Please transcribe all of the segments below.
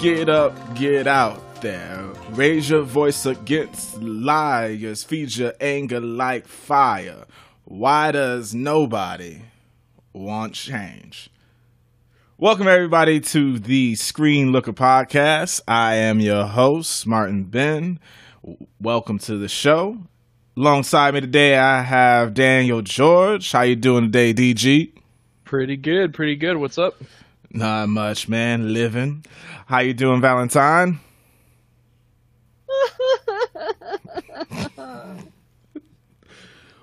Get up, get out there. Raise your voice against liars. Feed your anger like fire. Why does nobody want change? Welcome, everybody, to the Screen Looker podcast. I am your host, Martin Ben. Welcome to the show. Alongside me today, I have Daniel George. How you doing today, DG? Pretty good, pretty good. What's up? Not much, man. Living. How you doing, Valentine?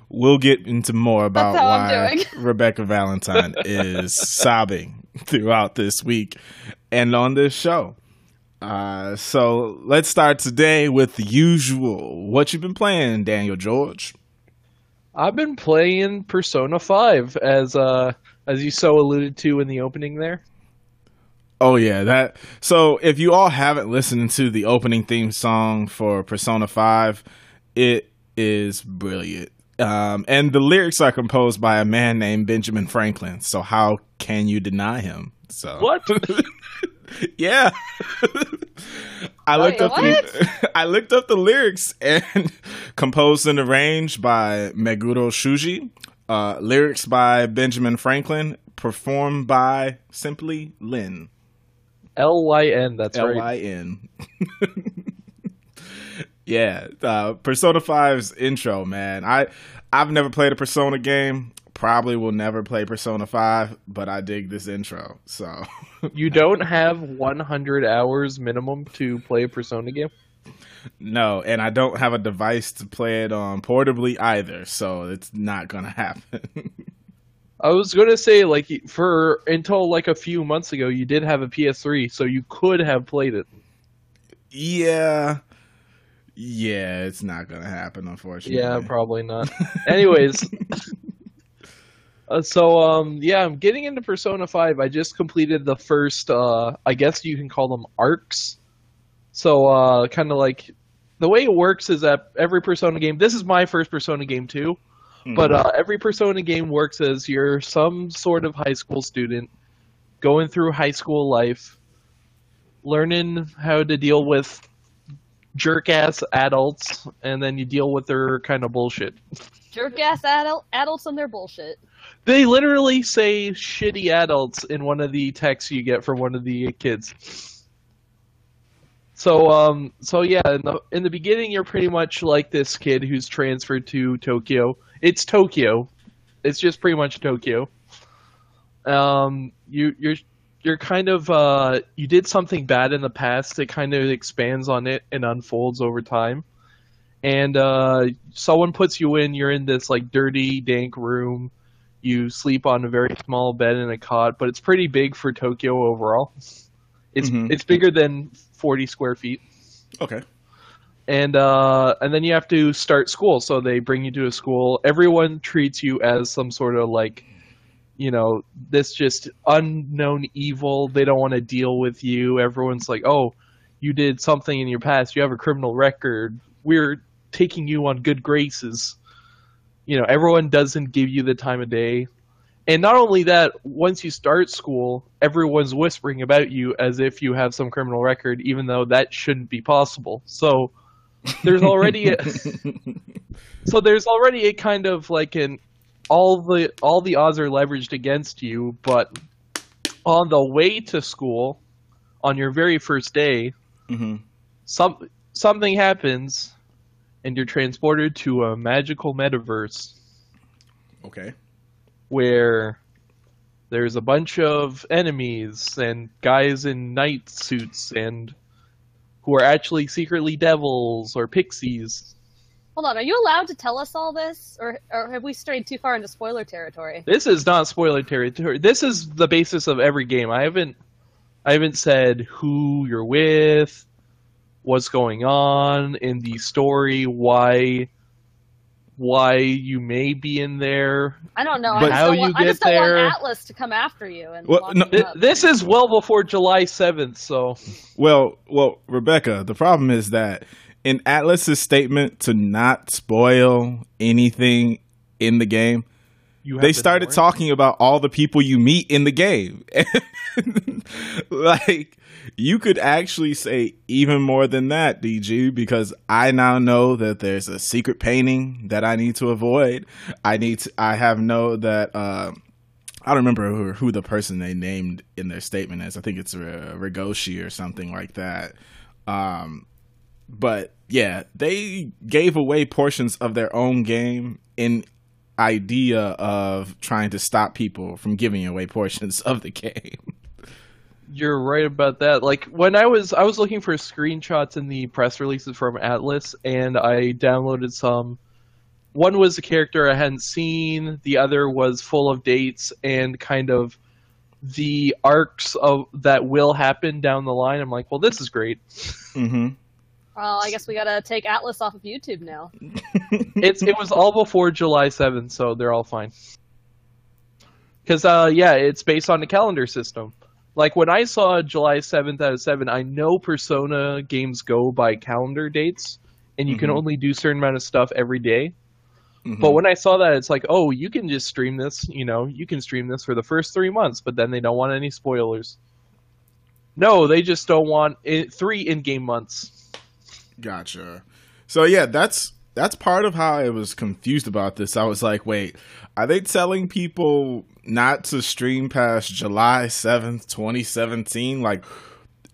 we'll get into more about why Rebecca Valentine is sobbing throughout this week and on this show. Uh, so let's start today with the usual. What you've been playing, Daniel George? I've been playing Persona Five, as uh, as you so alluded to in the opening there. Oh yeah, that. So if you all haven't listened to the opening theme song for Persona Five, it is brilliant. Um, and the lyrics are composed by a man named Benjamin Franklin. So how can you deny him? So what? yeah. I looked up the I looked up the lyrics and composed and arranged by Meguro Shoji. Uh, lyrics by Benjamin Franklin, performed by Simply Lyn. L Y N. That's L Y N. yeah, uh, Persona 5's intro, man. I I've never played a Persona game. Probably will never play Persona 5, but I dig this intro. So you don't have 100 hours minimum to play a Persona game. No, and I don't have a device to play it on portably either, so it's not gonna happen. I was gonna say like for until like a few months ago, you did have a PS3, so you could have played it. Yeah, yeah, it's not gonna happen, unfortunately. Yeah, probably not. Anyways, uh, so um, yeah, I'm getting into Persona Five. I just completed the first, uh, I guess you can call them arcs. So uh, kind of like the way it works is that every Persona game. This is my first Persona game too. Mm-hmm. But uh, every Persona game works as you're some sort of high school student going through high school life, learning how to deal with jerk ass adults, and then you deal with their kind of bullshit. Jerk ass adult adults and their bullshit. They literally say shitty adults in one of the texts you get from one of the kids. So um so yeah, in the in the beginning you're pretty much like this kid who's transferred to Tokyo. It's Tokyo. It's just pretty much Tokyo. Um you you're you're kind of uh, you did something bad in the past. It kind of expands on it and unfolds over time. And uh, someone puts you in. You're in this like dirty, dank room. You sleep on a very small bed in a cot, but it's pretty big for Tokyo overall. It's mm-hmm. it's bigger than 40 square feet. Okay. And uh, and then you have to start school. So they bring you to a school. Everyone treats you as some sort of like you know, this just unknown evil. They don't want to deal with you. Everyone's like, oh, you did something in your past. You have a criminal record. We're taking you on good graces. You know, everyone doesn't give you the time of day. And not only that, once you start school, everyone's whispering about you as if you have some criminal record, even though that shouldn't be possible. So there's already a, so there's already a kind of like an all the all the odds are leveraged against you, but on the way to school, on your very first day, mm-hmm. some something happens, and you're transported to a magical metaverse. Okay. Where there's a bunch of enemies and guys in night suits and who are actually secretly devils or pixies Hold on, are you allowed to tell us all this, or, or have we strayed too far into spoiler territory? This is not spoiler territory. This is the basis of every game. I haven't, I haven't said who you're with, what's going on in the story, why, why you may be in there. I don't know. But how you want, get I just don't there. want Atlus to come after you. And well, no, this is well before July seventh, so. Well, well, Rebecca, the problem is that in Atlus's statement to not spoil anything in the game, you have they started talking about all the people you meet in the game. like you could actually say even more than that, DG, because I now know that there's a secret painting that I need to avoid. I need to I have know that uh I don't remember who, who the person they named in their statement is. I think it's uh, Rigoshi or something like that. Um, but yeah, they gave away portions of their own game in idea of trying to stop people from giving away portions of the game. You're right about that. Like when I was I was looking for screenshots in the press releases from Atlus and I downloaded some one was a character I hadn't seen, the other was full of dates and kind of the arcs of that will happen down the line. I'm like, well, this is great. Mm-hmm. Well, I guess we gotta take Atlus off of YouTube now. It's it was all before July 7th, so they're all fine. Because uh, yeah, it's based on the calendar system. Like when I saw July 7th out of 7, I know Persona games go by calendar dates, and you can Mhm. only do certain amount of stuff every day. Mm-hmm. But when I saw that, it's like, oh, you can just stream this. You know, you can stream this for the first three months, but then they don't want any spoilers. No, they just don't want i three in-game months. Gotcha. So yeah, that's that's part of how I was confused about this. I was like, wait, are they telling people not to stream past July seventh, twenty seventeen? Like,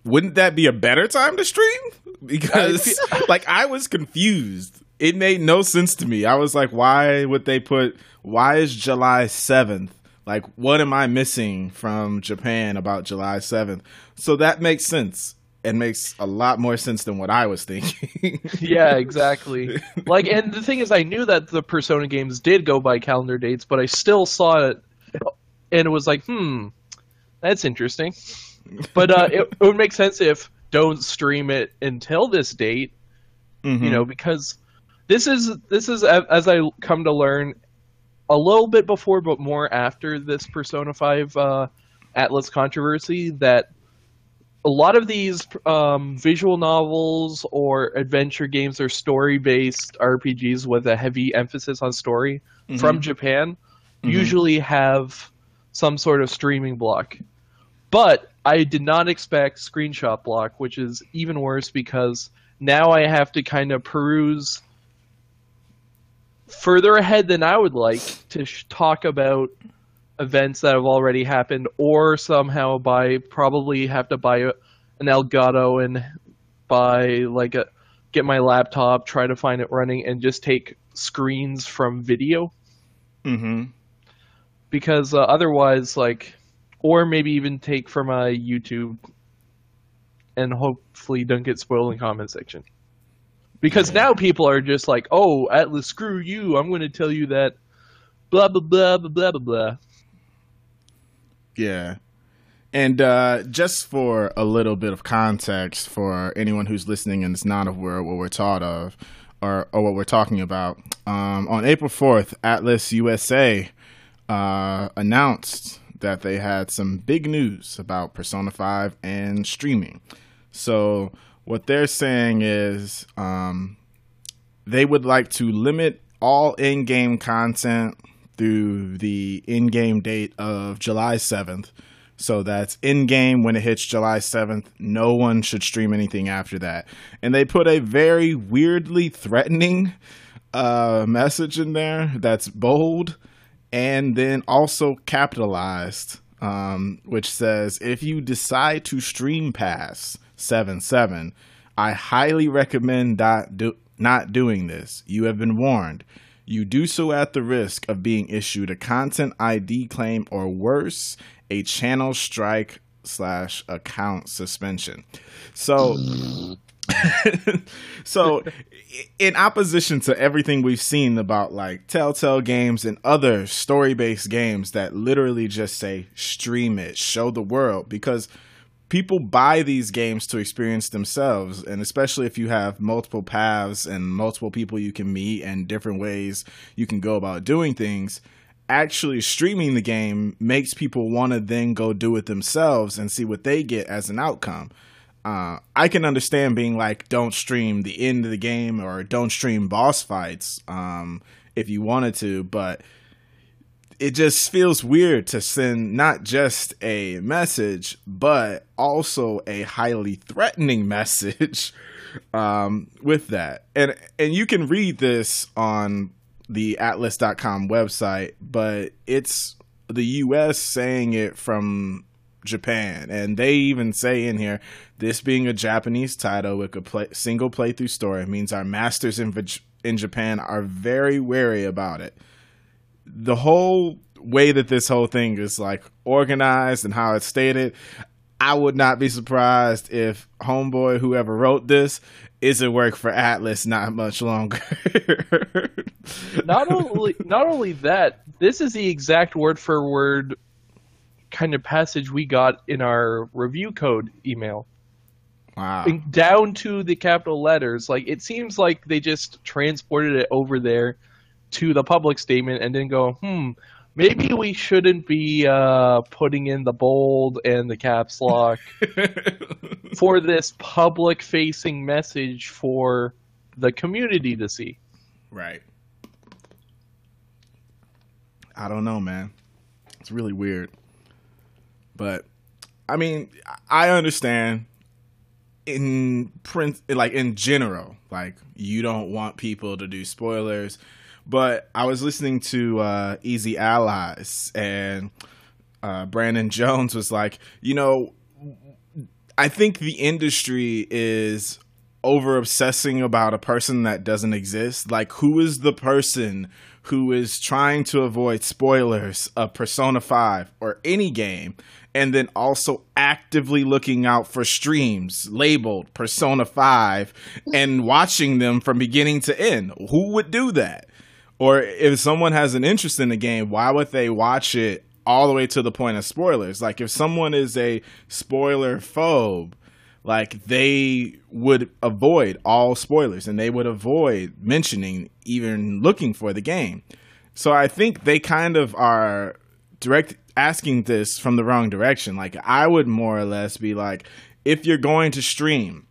wouldn't that be a better time to stream? Because like I was confused. It made no sense to me. I was like, why would they put why is July seventh? Like, what am I missing from Japan about July seventh? So that makes sense. It makes a lot more sense than what I was thinking. yeah, exactly. Like, and the thing is, I knew that the Persona games did go by calendar dates, but I still saw it, and it was like, hmm, that's interesting. But uh, it, it would make sense if don't stream it until this date, Mhm. you know, because this is this is as I come to learn a little bit before, but more after this Persona Five uh, Atlus controversy that a lot of these um, visual novels or adventure games or story based RPGs with a heavy emphasis on story Mhm. from Japan Mhm. usually have some sort of streaming block. But I did not expect screenshot block, which is even worse because now I have to kind of peruse further ahead than I would like to sh- talk about events that have already happened, or somehow buy probably have to buy an Elgato and buy like a get my laptop, try to find it running, and just take screens from video Mm-hmm. because uh, otherwise, like, or maybe even take from a YouTube and hopefully don't get spoiled in comment section. Because now people are just like, oh, Atlus, screw you. I'm going to tell you that blah, blah, blah, blah, blah, blah, blah. Yeah. And uh, just for a little bit of context for anyone who's listening and is not aware of what we're taught of or, or what we're talking about, um, on April 4th, Atlus USA uh, announced that they had some big news about Persona 5 and streaming. So, what they're saying is um, they would like to limit all in game content through the in game date of July 7th. So that's in game when it hits July 7th. No one should stream anything after that. And they put a very weirdly threatening uh, message in there that's bold and then also capitalized, um, which says if you decide to stream past 7 7, I highly recommend not, do- not doing this. You have been warned. You do so at the risk of being issued a content ID claim or worse, a channel strike slash account suspension. So, so in opposition to everything we've seen about like Telltale games and other story-based games that literally just say stream it, show the world because people buy these games to experience themselves and especially if you have multiple paths and multiple people you can meet and different ways you can go about doing things actually streaming the game makes people want to then go do it themselves and see what they get as an outcome. Uh, I can understand being like, don't stream the end of the game or don't stream boss fights um, if you wanted to, but it just feels weird to send not just a message, but also a highly threatening message um, with that. And and you can read this on the atlus.com website, but it's the US saying it from Japan. And they even say in here, this being a Japanese title with a play, single playthrough story means our masters in in Japan are very wary about it. The whole way that this whole thing is like organized and how it's stated, I would not be surprised if Homeboy, whoever wrote this, isn't work for Atlus not much longer. not only not only that, this is the exact word for word kind of passage we got in our review code email. Wow. Down to the capital letters. Like it seems like they just transported it over there to the public statement and then go, hmm, maybe we shouldn't be uh, putting in the bold and the caps lock for this public facing message for the community to see. Right. I don't know, man. It's really weird. But I mean, I understand in print like in general, like you don't want people to do spoilers but I was listening to uh, Easy Allies, and uh, Brandon Jones was like, you know, I think the industry is over obsessing about a person that doesn't exist. Like, who is the person who is trying to avoid spoilers of Persona 5 or any game, and then also actively looking out for streams labeled Persona 5 and watching them from beginning to end? Who would do that? Or if someone has an interest in the game, why would they watch it all the way to the point of spoilers? Like if someone is a spoiler phobe, like they would avoid all spoilers and they would avoid mentioning even looking for the game. So I think they kind of are direct asking this from the wrong direction. Like I would more or less be like if you're going to stream,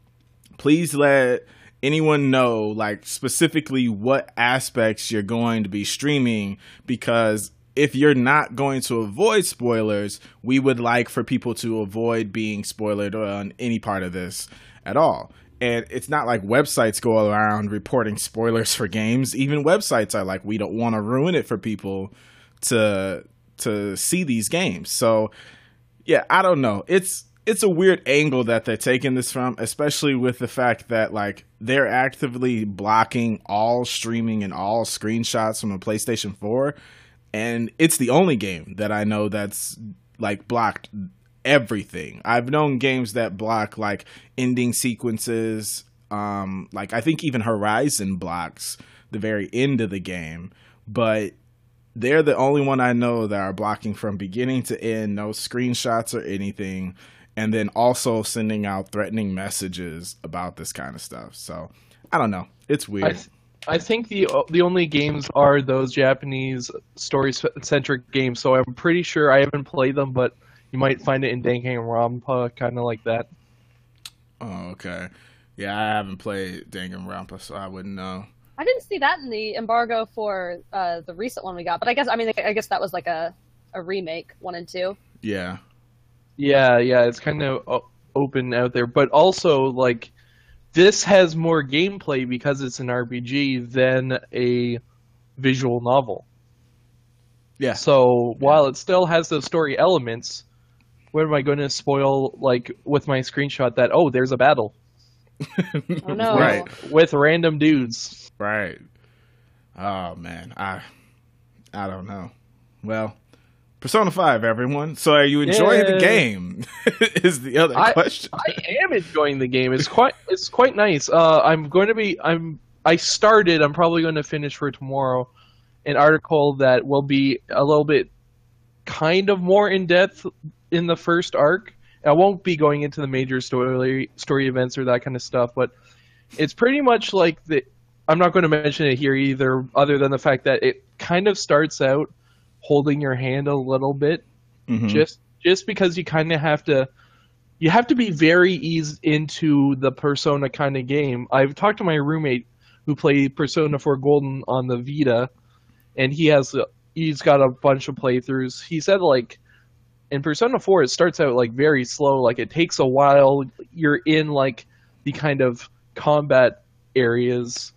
please let anyone know like specifically what aspects you're going to be streaming because if you're not going to avoid spoilers, we would like for people to avoid being spoiled on any part of this at all. And it's not like websites go around reporting spoilers for games. Even websites are like, we don't want to ruin it for people to to see these games. So yeah, I don't know. It's it's a weird angle that they're taking this from, especially with the fact that like they're actively blocking all streaming and all screenshots from a PlayStation 4 and it's the only game that I know that's like blocked everything. I've known games that block like ending sequences um like I think even Horizon blocks the very end of the game, but they're the only one I know that are blocking from beginning to end, no screenshots or anything and then also sending out threatening messages about this kind of stuff. So I don't know. It's weird. I, th- I think the the only games are those Japanese story centric games. So I'm pretty sure I haven't played them, but you might find it in Danganronpa, kind of like that. Oh, okay. Yeah, I haven't played Danganronpa, so I wouldn't know. I didn't see that in the embargo for uh, the recent one we got, but I guess I mean I guess that was like a a remake one and two. Yeah. Yeah, yeah, it's kind of open out there, but also like this has more gameplay because it's an RPG than a visual novel. Yeah. So while it still has those story elements, what am I going to spoil like with my screenshot that oh there's a battle? oh no! Right. With random dudes. Right. Oh man, I I don't know. Well, Persona 5, everyone. So are you enjoying yeah. the game? is the other I, question. I am enjoying the game. It's quite it's quite nice. Uh, I'm going to be I'm I started, I'm probably going to finish for tomorrow an article that will be a little bit kind of more in depth in the first arc. I won't be going into the major story story events or that kind of stuff, but it's pretty much like the I'm not going to mention it here either other than the fact that it kind of starts out holding your hand a little bit, mm-hmm. just just because you kind of have to you have to be very eased into the Persona kind of game. I've talked to my roommate who played Persona 4 Golden on the Vita, and he has he's got a bunch of playthroughs. He said like in Persona 4 it starts out like very slow, like it takes a while. You're in like the kind of combat areas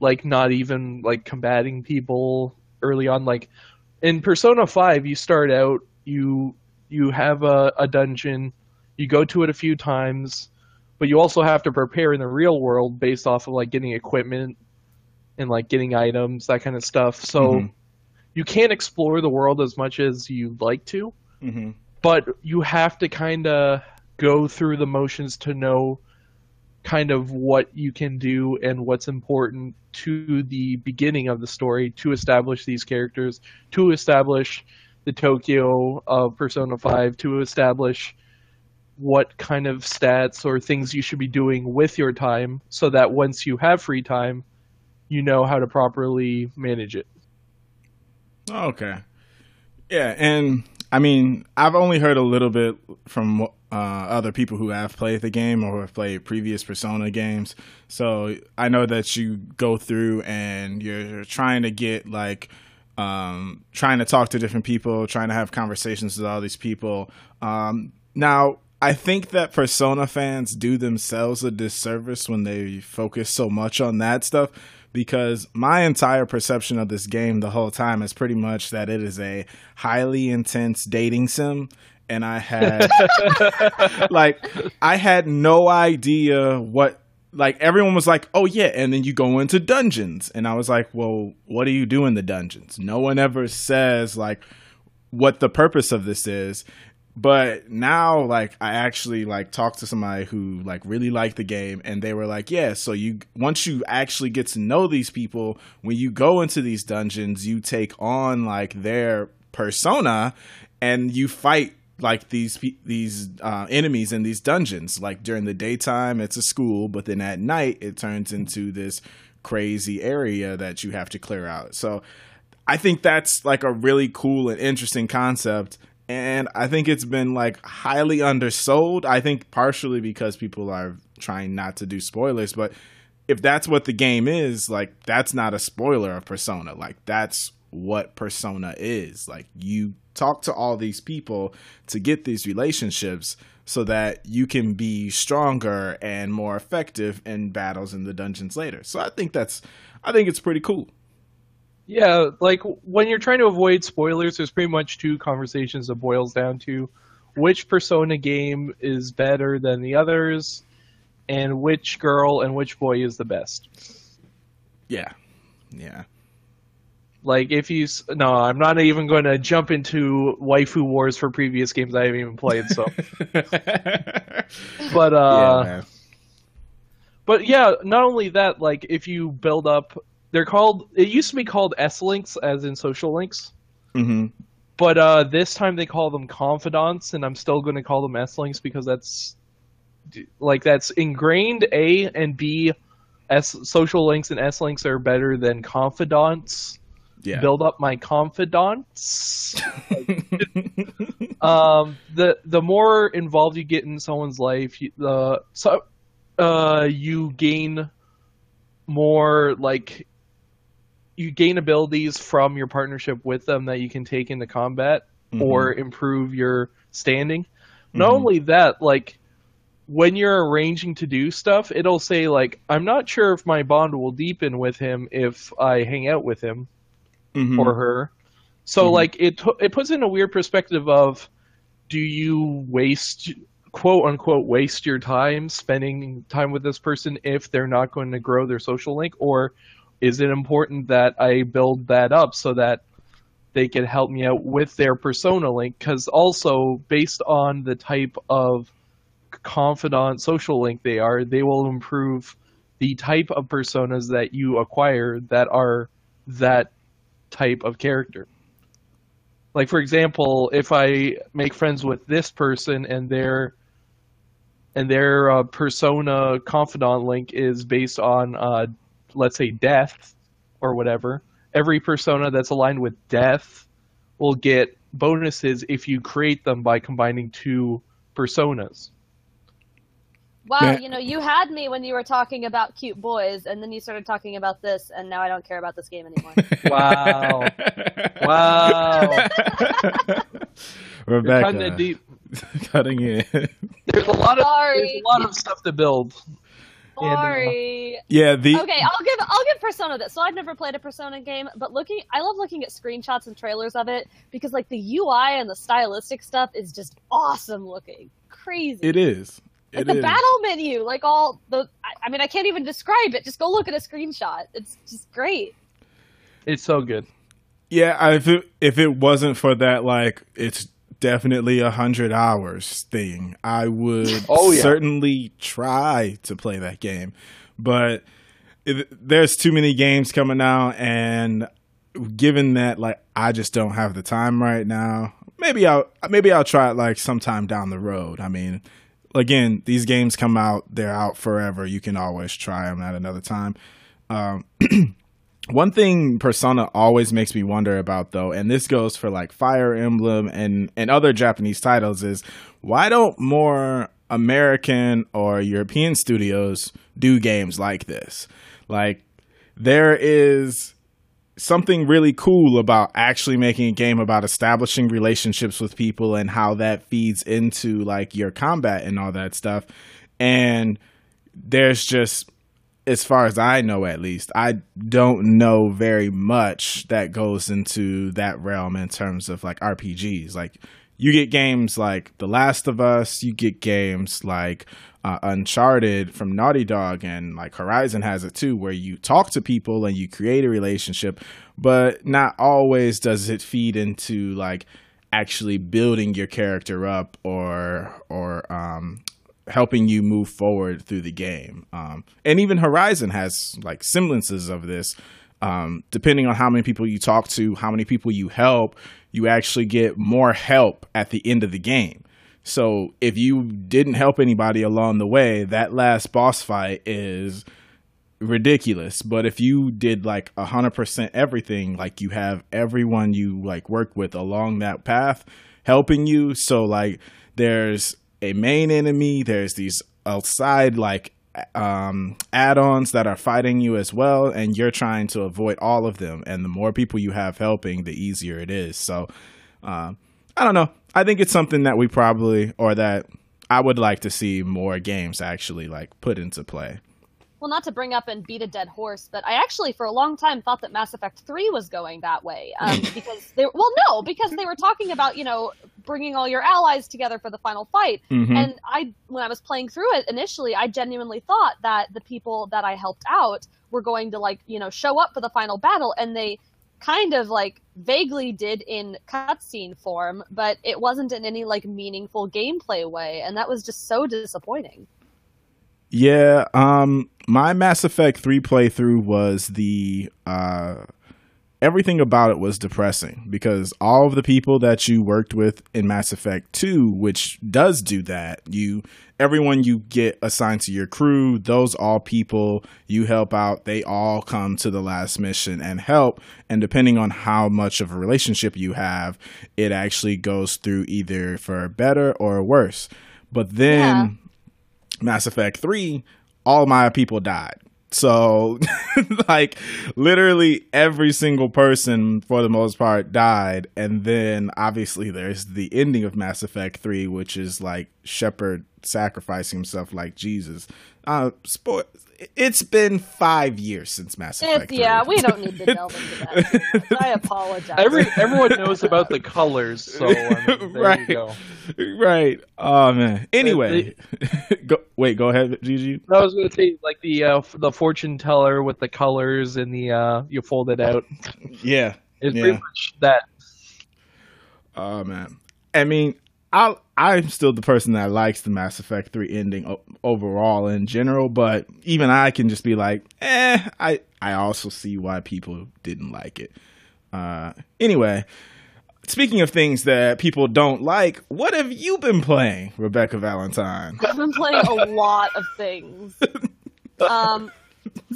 like not even like combating people early on like in Persona 5 you start out you you have a, a dungeon, you go to it a few times, but you also have to prepare in the real world based off of like getting equipment and like getting items, that kind of stuff. So Mhm. you can't explore the world as much as you'd like to, Mm-hmm. but you have to kind of go through the motions to know kind of what you can do and what's important to the beginning of the story to establish these characters, to establish the Tokyo of Persona 5, to establish what kind of stats or things you should be doing with your time so that once you have free time, you know how to properly manage it. Oh, okay. Yeah, and I mean, I've only heard a little bit from uh, other people who have played the game or have played previous Persona games. So I know that you go through and you're trying to get like, um, trying to talk to different people, trying to have conversations with all these people. Um, now, I think that Persona fans do themselves a disservice when they focus so much on that stuff because my entire perception of this game the whole time is pretty much that it is a highly intense dating sim and I had like I had no idea what like everyone was like, "Oh yeah," and then you go into dungeons, and I was like, "Well, what do you do in the dungeons?" No one ever says like what the purpose of this is. But now, like, I actually like talked to somebody who like really liked the game, and they were like, "Yeah, so you once you actually get to know these people, when you go into these dungeons, you take on like their persona, and you fight like these these uh, enemies in these dungeons. Like during the daytime, it's a school, but then at night, it turns into this crazy area that you have to clear out. So I think that's like a really cool and interesting concept. And I think it's been like highly undersold. I think partially because people are trying not to do spoilers, but if that's what the game is, like that's not a spoiler of Persona. Like that's what Persona is. Like you talk to all these people to get these relationships so that you can be stronger and more effective in battles in the dungeons later. So I think that's I think it's pretty cool. Yeah, like when you're trying to avoid spoilers, there's pretty much two conversations that boils down to which Persona game is better than the others, and which girl and which boy is the best. Yeah. Yeah. Like if you no, I'm not even going to jump into waifu wars for previous games I haven't even played. So, but uh, yeah, but yeah, not only that, like if you build up, they're called. It used to be called S links, as in social links. hmm But uh, this time they call them confidants, and I'm still going to call them S links because that's like that's ingrained. A and B, S social links and S links are better than confidants. Yeah. Build up my confidants. um, the the more involved you get in someone's life, you, the so uh, you gain more like you gain abilities from your partnership with them that you can take into combat or improve your standing. Not Mhm. only that, like when you're arranging to do stuff, it'll say like, "I'm not sure if my bond will deepen with him if I hang out with him Mhm. or her." So Mhm. like it it puts in a weird perspective of, do you waste quote unquote waste your time spending time with this person if they're not going to grow their social link or is it important that I build that up so that they can help me out with their persona link? Because also based on the type of confidant social link they are they will improve the type of personas that you acquire that are that type of character. Like for example if i make friends with this person and their and their uh, persona confidant link is based on uh, let's say death or whatever every persona that's aligned with death will get bonuses if you create them by combining two personas Wow, Man. you know, you had me when you were talking about cute boys, and then you started talking about this, and now I don't care about this game anymore. Wow. Wow. You're Rebecca, cutting deep. cutting in. There's a lot of Sorry. there's a lot of stuff to build. And, uh, Sorry. Yeah, the Okay, I'll give I'll give Persona this. So I've never played a Persona game, but looking I love looking at screenshots and trailers of it because like the UI and the stylistic stuff is just awesome looking. Crazy. it is. Like It the is. battle menu, like all the I, I mean I can't even describe it. Just go look at a screenshot. It's just great. It's so good. Yeah, if it if it wasn't for that, like it's definitely a hundred hours thing, I would Oh, yeah. certainly try to play that game. But it, there's too many games coming out, and given that, like I just don't have the time right now. Maybe I'll maybe I'll try it like sometime down the road. I mean, again, these games come out; they're out forever. You can always try them at another time. Um, one thing Persona always makes me wonder about, though, and this goes for like Fire Emblem and and other Japanese titles, is why don't more American or European studios do games like this? Like, there is something really cool about actually making a game about establishing relationships with people and how that feeds into like your combat and all that stuff. And there's just as far as I know at least, I don't know very much that goes into that realm in terms of like RPGs. Like you get games like The Last of Us, you get games like uh, Uncharted from Naughty Dog, and like Horizon has it too, where you talk to people and you create a relationship, but not always does it feed into like actually building your character up or or um helping you move forward through the game. Um, and even Horizon has like semblances of this. Um, depending on how many people you talk to, how many people you help, you actually get more help at the end of the game. So if you didn't help anybody along the way, that last boss fight is ridiculous. But if you did like a hundred percent everything, like you have everyone you like work with along that path helping you. So like there's a main enemy, there's these outside like um add-ons that are fighting you as well and you're trying to avoid all of them. And the more people you have helping the easier it is. So um i don't know. I think it's something that we probably or that i would like to see more games actually like put into play. Well, not to bring up and beat a dead horse, but I actually, for a long time, thought that Mass Effect Three was going that way um, because they well, no, because they were talking about you know bringing all your allies together for the final fight, Mhm. and I when I was playing through it initially, I genuinely thought that the people that I helped out were going to like you know show up for the final battle, and they kind of like vaguely did in cutscene form, but it wasn't in any like meaningful gameplay way, and that was just so disappointing. Yeah, um my Mass Effect 3 playthrough was the uh everything about it was depressing because all of the people that you worked with in Mass Effect 2 which does do that, you everyone you get assigned to your crew, those all people you help out, they all come to the last mission and help and depending on how much of a relationship you have, it actually goes through either for better or worse. But then Yeah. Mass Effect 3, all my people died. So, like, literally every single person, for the most part, died. And then, obviously, there's the ending of Mass Effect 3, which is like Shepard sacrificing himself like Jesus. Uh, spo- it's been five years since Mass Effect 3. yeah, we don't need to delve into that. I apologize. Every everyone knows about the colors, so I mean, there Right. you go. right. Oh, man. Anyway, go, wait, go ahead, DG. I was going to say like the uh, the fortune teller with the colors and the uh, you fold it out. Yeah. It's Yeah. pretty much that. Oh man, I mean, I I'm still the person that likes the Mass Effect three ending o- overall in general, but even I can just be like, eh. I I also see why people didn't like it. Uh, anyway, speaking of things that people don't like, what have you been playing, Rebecca Valentine? I've been playing a lot of things. Um,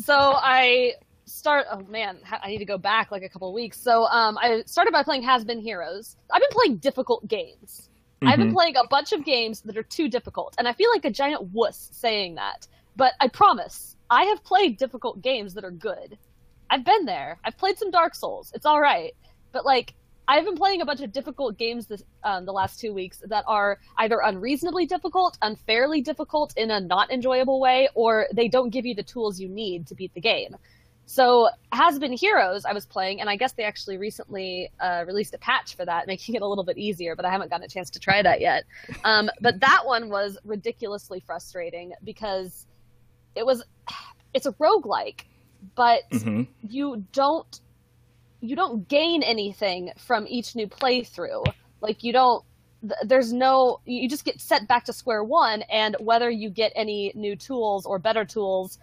so I start. Oh man, I need to go back like a couple of weeks. So um, I started by playing Has Been Heroes. I've been playing difficult games. I've been Mhm. playing a bunch of games that are too difficult, and I feel like a giant wuss saying that. But I promise, I have played difficult games that are good. I've been there. I've played some Dark Souls. It's all right. But like, I've been playing a bunch of difficult games this um, the last two weeks that are either unreasonably difficult, unfairly difficult in a not enjoyable way, or they don't give you the tools you need to beat the game. So, Has Been Heroes, I was playing, and I guess they actually recently uh, released a patch for that, making it a little bit easier, but I haven't gotten a chance to try that yet. Um, but that one was ridiculously frustrating because it was, it's a roguelike, but Mhm. you don't you don't gain anything from each new playthrough. Like you don't th- there's no you just get set back to square one and whether you get any new tools or better tools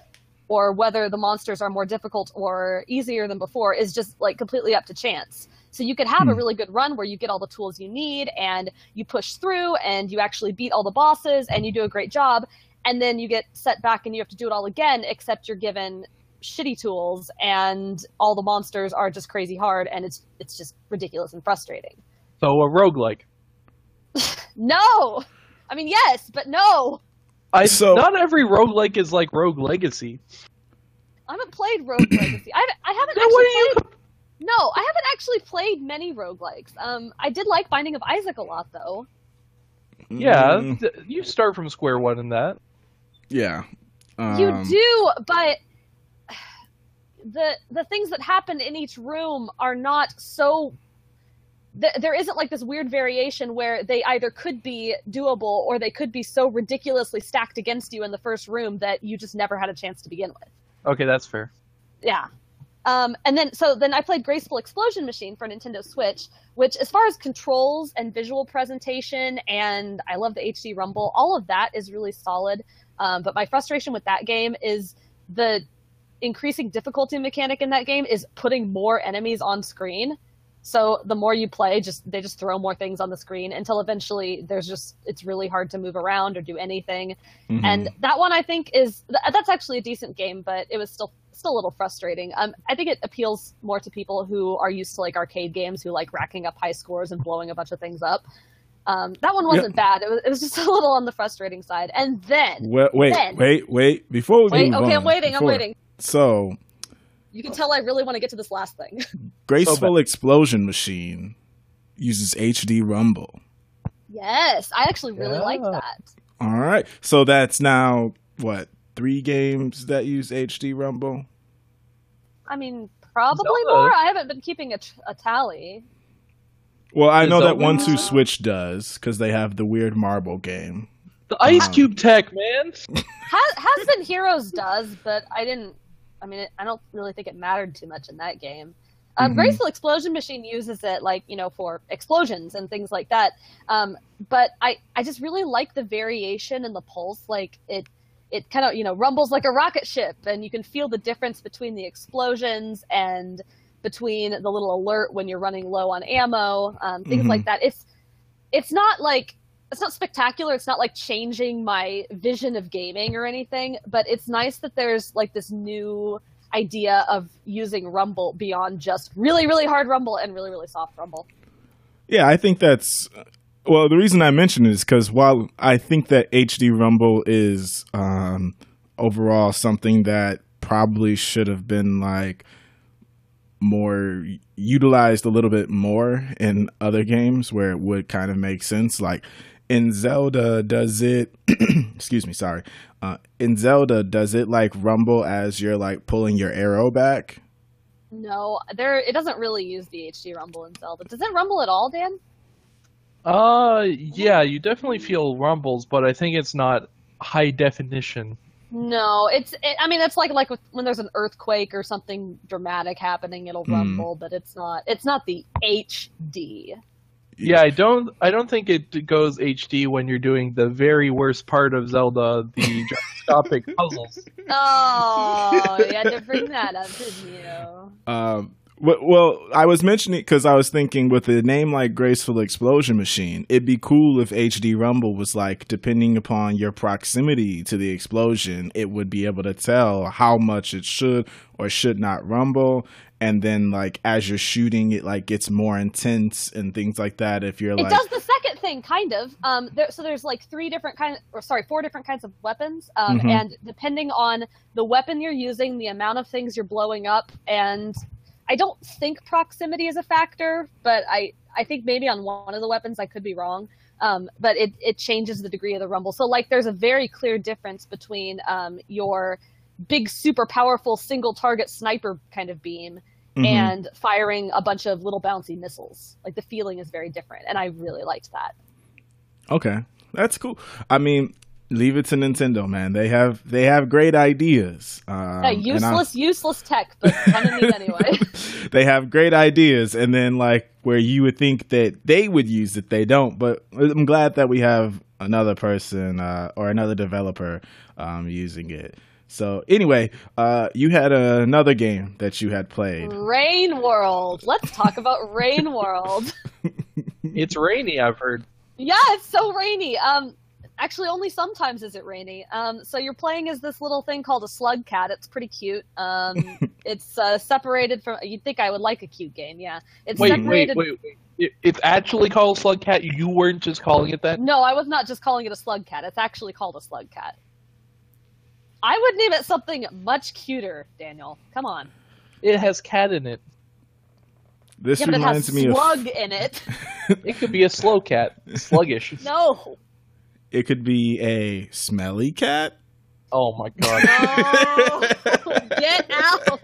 or whether the monsters are more difficult or easier than before is just like completely up to chance. So you could have a Hmm. really good run where you get all the tools you need and you push through and you actually beat all the bosses and you do a great job and then you get set back and you have to do it all again except you're given shitty tools and all the monsters are just crazy hard and it's it's just ridiculous and frustrating. So a roguelike. No. I mean yes, but no. I So- not every roguelike is like Rogue Legacy. I haven't played Rogue Legacy. I haven't, I haven't Then actually what are you played No, I haven't actually played many roguelikes. Um I did like Binding of Isaac a lot though. Yeah, Mm, th- you start from square one in that. yeah. you Um, do, but the the things that happen in each room are not so th- there isn't like this weird variation where they either could be doable or they could be so ridiculously stacked against you in the first room that you just never had a chance to begin with. Okay, that's fair. Yeah. Um, and then, so then I played Graceful Explosion Machine for Nintendo Switch, which, as far as controls and visual presentation, and I love the HD Rumble, all of that is really solid. Um, but my frustration with that game is the increasing difficulty mechanic in that game is putting more enemies on screen. So the more you play, just they just throw more things on the screen until eventually there's just it's really hard to move around or do anything mhm. and that one I think is that's actually a decent game, but it was still still a little frustrating. Um, I think it appeals more to people who are used to like arcade games, who like racking up high scores and blowing a bunch of things up. Um, that one wasn't bad. It was, it was just a little on the frustrating side. And then, Wait, wait, then- wait, wait. Before we wait, okay, on, I'm waiting, I'm waiting. So, You can tell I really want to get to this last thing. Graceful Explosion Machine uses HD Rumble. yes, I actually really like that. All right. So that's now what three games that use HD Rumble. I mean, probably Zelda. more. I haven't been keeping a, t- a tally. Well, I Is know that One Two Switch does because they have the weird marble game. The Ice Um, Cube tech, man. has, has been heroes does but i didn't i mean it, i don't really think it mattered too much in that game um, Mhm. graceful explosion machine uses it like you know for explosions and things like that um, but i i just really like the variation in the pulse like it it kind of you know rumbles like a rocket ship and you can feel the difference between the explosions and between the little alert when you're running low on ammo um, things Mhm. like that it's it's not like it's not spectacular. It's not like changing my vision of gaming or anything, but it's nice that there's like this new idea of using Rumble beyond just really, really hard Rumble and really, really soft Rumble. Yeah, I think that's well. The reason I mention it is because while I think that HD Rumble is um, overall something that probably should have been like more utilized a little bit more in other games where it would kind of make sense. Like in Zelda, does it? excuse me, sorry. Uh, in Zelda, does it like rumble as you're like pulling your arrow back? No, there it doesn't really use the HD Rumble in Zelda. Does it rumble at all, Dan? Uh, yeah, you definitely feel rumbles, but I think it's not high definition. No, it's. It, I mean, it's like like with, when there's an earthquake or something dramatic happening, it'll Hmm. rumble, but it's not. It's not the HD. Yeah, I don't. I don't think it goes HD when you're doing the very worst part of Zelda, the gyroscopic puzzles. Oh, you had to bring that up, didn't you? Um, w- well, I was mentioning because I was thinking with a name like Graceful Explosion Machine, it'd be cool if HD Rumble was like, depending upon your proximity to the explosion, it would be able to tell how much it should or should not rumble. And then, like as you're shooting, it like gets more intense and things like that. If you're It like, does the second thing, kind of. Um, there, so there's like three different kinds, or sorry, four different kinds of weapons, um, Mhm. and depending on the weapon you're using, the amount of things you're blowing up, and I don't think proximity is a factor, but I I think maybe on one of the weapons I could be wrong. Um, but it, it changes the degree of the rumble. So like there's a very clear difference between um, your big super powerful single target sniper kind of beam Mhm. and firing a bunch of little bouncy missiles. Like the feeling is very different, and I really liked that. Okay, that's cool. I mean, leave it to Nintendo, man. They have they have great ideas. Um, yeah, and I- useless, useless tech, but fun and neat anyway. they have great ideas, and then like where you would think that they would use it, they don't. But I'm glad that we have another person uh, or another developer um, using it. So anyway, uh, you had another game that you had played. Rain World. Let's talk about Rain World. It's rainy, I've heard. Yeah, it's so rainy. Um, actually, only sometimes is it rainy. Um, so you're playing as this little thing called a slug cat. It's pretty cute. Um, it's uh, separated from. You'd think I would like a cute game. Yeah, it's Wait, separated. wait, wait, wait. It, it's actually called Slug Cat. You weren't just calling it that. No, I was not just calling it a slug cat. It's actually called a slug cat. I would name it something much cuter, Daniel. Come on. It has cat in it. This yeah, but it reminds has me of slug in it. It could be a slow cat, sluggish. No. It could be a smelly cat. Oh my god. No. Get out.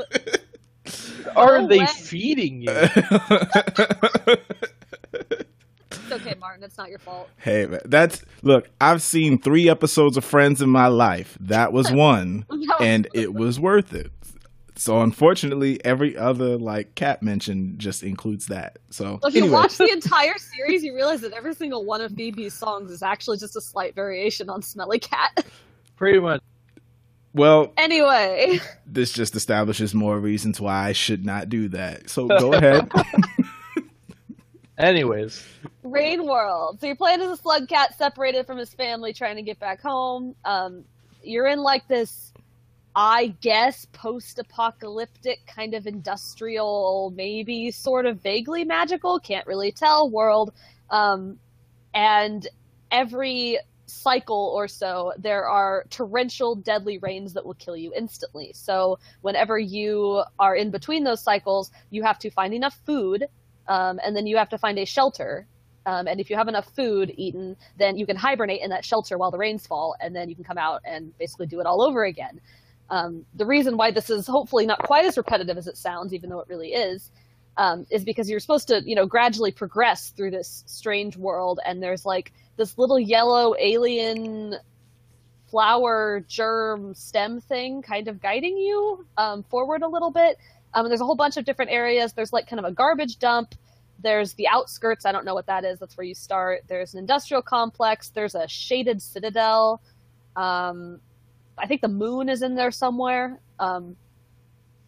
Are No they way. feeding you? It's okay, Martin. It's not your fault. Hey, man, that's look. I've seen three episodes of Friends in my life. That was one, and it was worth it. So unfortunately, every other like cat mention just includes that. So If you watch the entire series, you realize that every single one of Phoebe's songs is actually just a slight variation on Smelly Cat. Pretty much. well, anyway, this just establishes more reasons why I should not do that. So go ahead. Anyways, Rain World. So you're playing as a slug cat separated from his family trying to get back home. Um, you're in like this, I guess, post apocalyptic kind of industrial, maybe sort of vaguely magical, can't really tell world. Um, and every cycle or so, there are torrential, deadly rains that will kill you instantly. So whenever you are in between those cycles, you have to find enough food um, and then you have to find a shelter. Um, and if you have enough food eaten, then you can hibernate in that shelter while the rains fall, and then you can come out and basically do it all over again. Um, the reason why this is hopefully not quite as repetitive as it sounds, even though it really is, um, is because you're supposed to, you know, gradually progress through this strange world, and there's like this little yellow alien flower germ stem thing kind of guiding you um, forward a little bit. Um, there's a whole bunch of different areas. There's like kind of a garbage dump. There's the outskirts. I don't know what that is. That's where you start. There's an industrial complex. There's a shaded citadel. Um, I think the moon is in there somewhere. Um,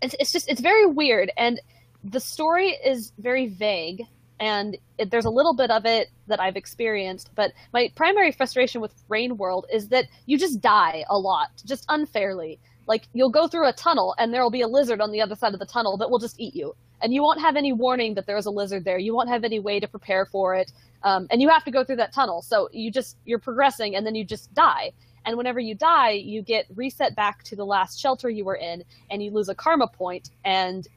it's, it's just it's very weird, and the story is very vague. And it, there's a little bit of it that I've experienced, but my primary frustration with Rain World is that you just die a lot, just unfairly. Like you'll go through a tunnel and there will be a lizard on the other side of the tunnel that will just eat you. And you won't have any warning that there's a lizard there. You won't have any way to prepare for it. Um, and you have to go through that tunnel. So you just you're progressing and then you just die and whenever you die you get reset back to the last shelter you were in and you lose a karma point and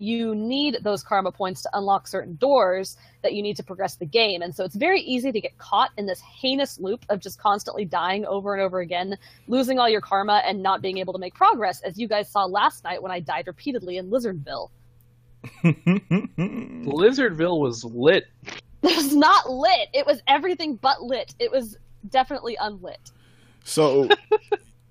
you need those karma points to unlock certain doors that you need to progress the game. And so it's very easy to get caught in this heinous loop of just constantly dying over and over again, losing all your karma and not being able to make progress, as you guys saw last night when I died repeatedly in Lizardville. Lizardville was lit. It was not lit. It was everything but lit. It was definitely unlit. So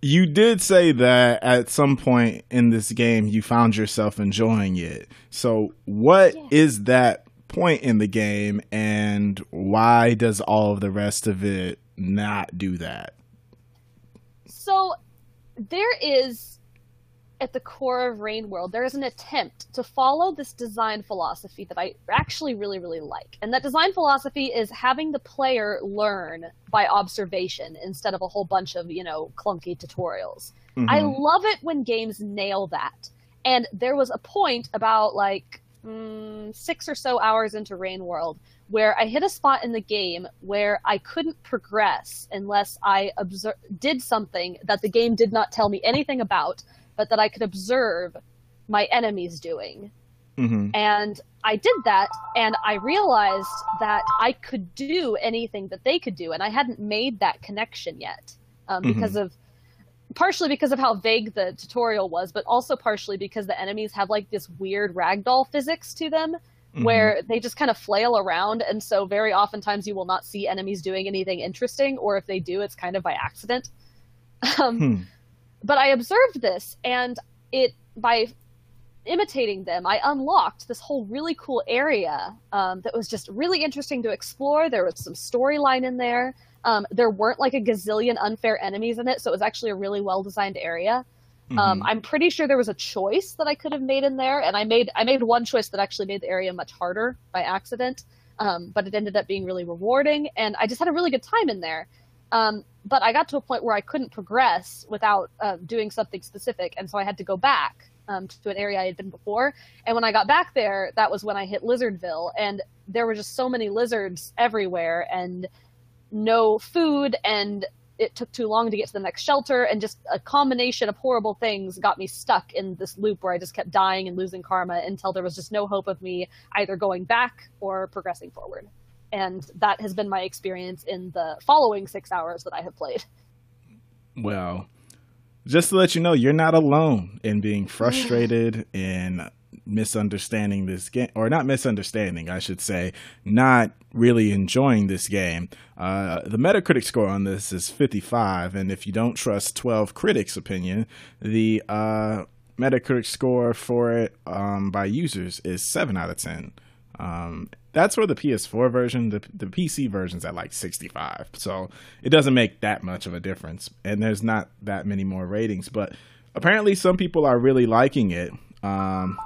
you did say that at some point in this game you found yourself enjoying it. So what is Yeah. that point in the game and why does all of the rest of it not do that? So there is at the core of Rain World, there is an attempt to follow this design philosophy that I actually really, really like. And that design philosophy is having the player learn by observation instead of a whole bunch of, you know, clunky tutorials. I Mhm. love it when games nail that. And there was a point about like mm, six or so hours into Rain World where I hit a spot in the game where I couldn't progress unless I observe, did something that the game did not tell me anything about, but that I could observe my enemies doing. Mm-hmm. And I did that, and I realized that I could do anything that they could do, and I hadn't made that connection yet um, Mhm. because of partially because of how vague the tutorial was, but also partially because the enemies have like this weird ragdoll physics to them Mm-hmm. where they just kind of flail around and so very oftentimes you will not see enemies doing anything interesting or if they do it's kind of by accident um, Hmm. But i observed this and it by imitating them i unlocked this whole really cool area um, that was just really interesting to explore there was some storyline in there um, there weren't like a gazillion unfair enemies in it so it was actually a really well designed area um, Mhm. I'm pretty sure there was a choice that I could have made in there, and I made I made one choice that actually made the area much harder by accident. Um, but it ended up being really rewarding, and I just had a really good time in there. Um, but I got to a point where I couldn't progress without uh, doing something specific, and so I had to go back um, to an area I had been before. And when I got back there, that was when I hit Lizardville, and there were just so many lizards everywhere, and no food, and it took too long to get to the next shelter, and just a combination of horrible things got me stuck in this loop where I just kept dying and losing karma until there was just no hope of me either going back or progressing forward. And that has been my experience in the following six hours that I have played. Well, just to let you know, you're not alone in being frustrated and misunderstanding this game, or not misunderstanding, I should say, not really enjoying this game. Uh, the Metacritic score on this is 55, and if you don't trust 12 critics' opinion, the uh, Metacritic score for it um, by users is 7 out of 10. Um, that's for the PS4 version. The the PC version's at like 65, so it doesn't make that much of a difference. And there's not that many more ratings, but apparently some people are really liking it. Um,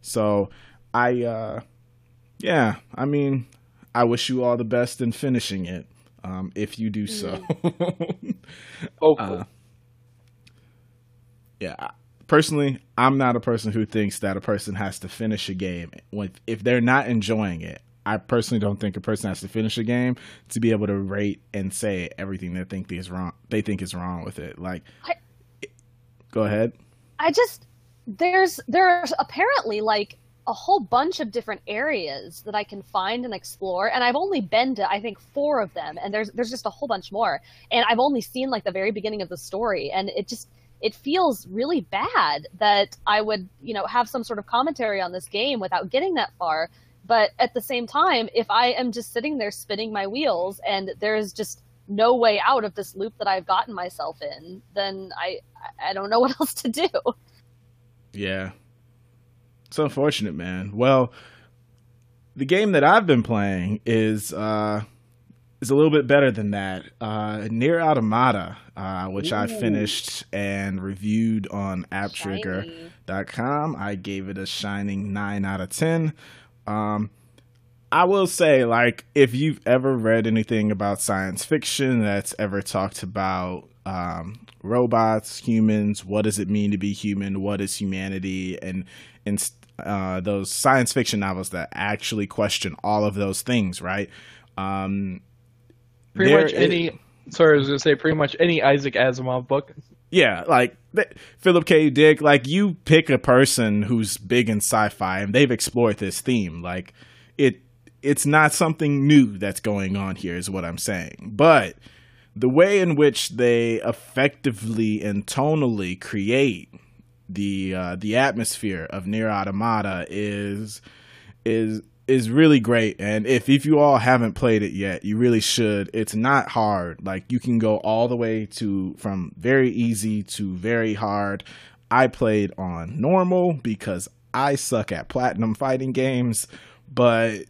so I, uh, yeah, I mean, I wish you all the best in finishing it. Um, if you do so. Oh, Uh, yeah, personally, I'm not a person who thinks that a person has to finish a game when if they're not enjoying it. I personally don't think a person has to finish a game to be able to rate and say everything they think is wrong. They think is wrong with it. Like, I- go ahead. I just there's there's apparently like a whole bunch of different areas that I can find and explore, and I've only been to I think four of them, and there's there's just a whole bunch more, and I've only seen like the very beginning of the story, and it just it feels really bad that I would you know have some sort of commentary on this game without getting that far. But at the same time, if I am just sitting there spinning my wheels and there's just no way out of this loop that I've gotten myself in, then I I don't know what else to do. Yeah. It's unfortunate, man. Well, the game that I've been playing is uh is a little bit better than that. Uh Nier Automata, uh, which I finished and reviewed on apptrigger.com. I gave it a shining 9 out of 10. Um I will say, like, if you've ever read anything about science fiction that's ever talked about um, robots, humans, what does it mean to be human, what is humanity, and and uh, those science fiction novels that actually question all of those things, right? Um, pretty there much is- any. Sorry, I was gonna say pretty much any Isaac Asimov book. Yeah, like Philip K. Dick, like you pick a person who's big in sci-fi and they've explored this theme. Like it it's not something new that's going on here is what I'm saying. But the way in which they effectively and tonally create the uh, the atmosphere of Nier Automata is is is really great. And if if you all haven't played it yet you really should. It's not hard. Like you can go all the way to from very easy to very hard. I played on normal because i suck at platinum fighting games but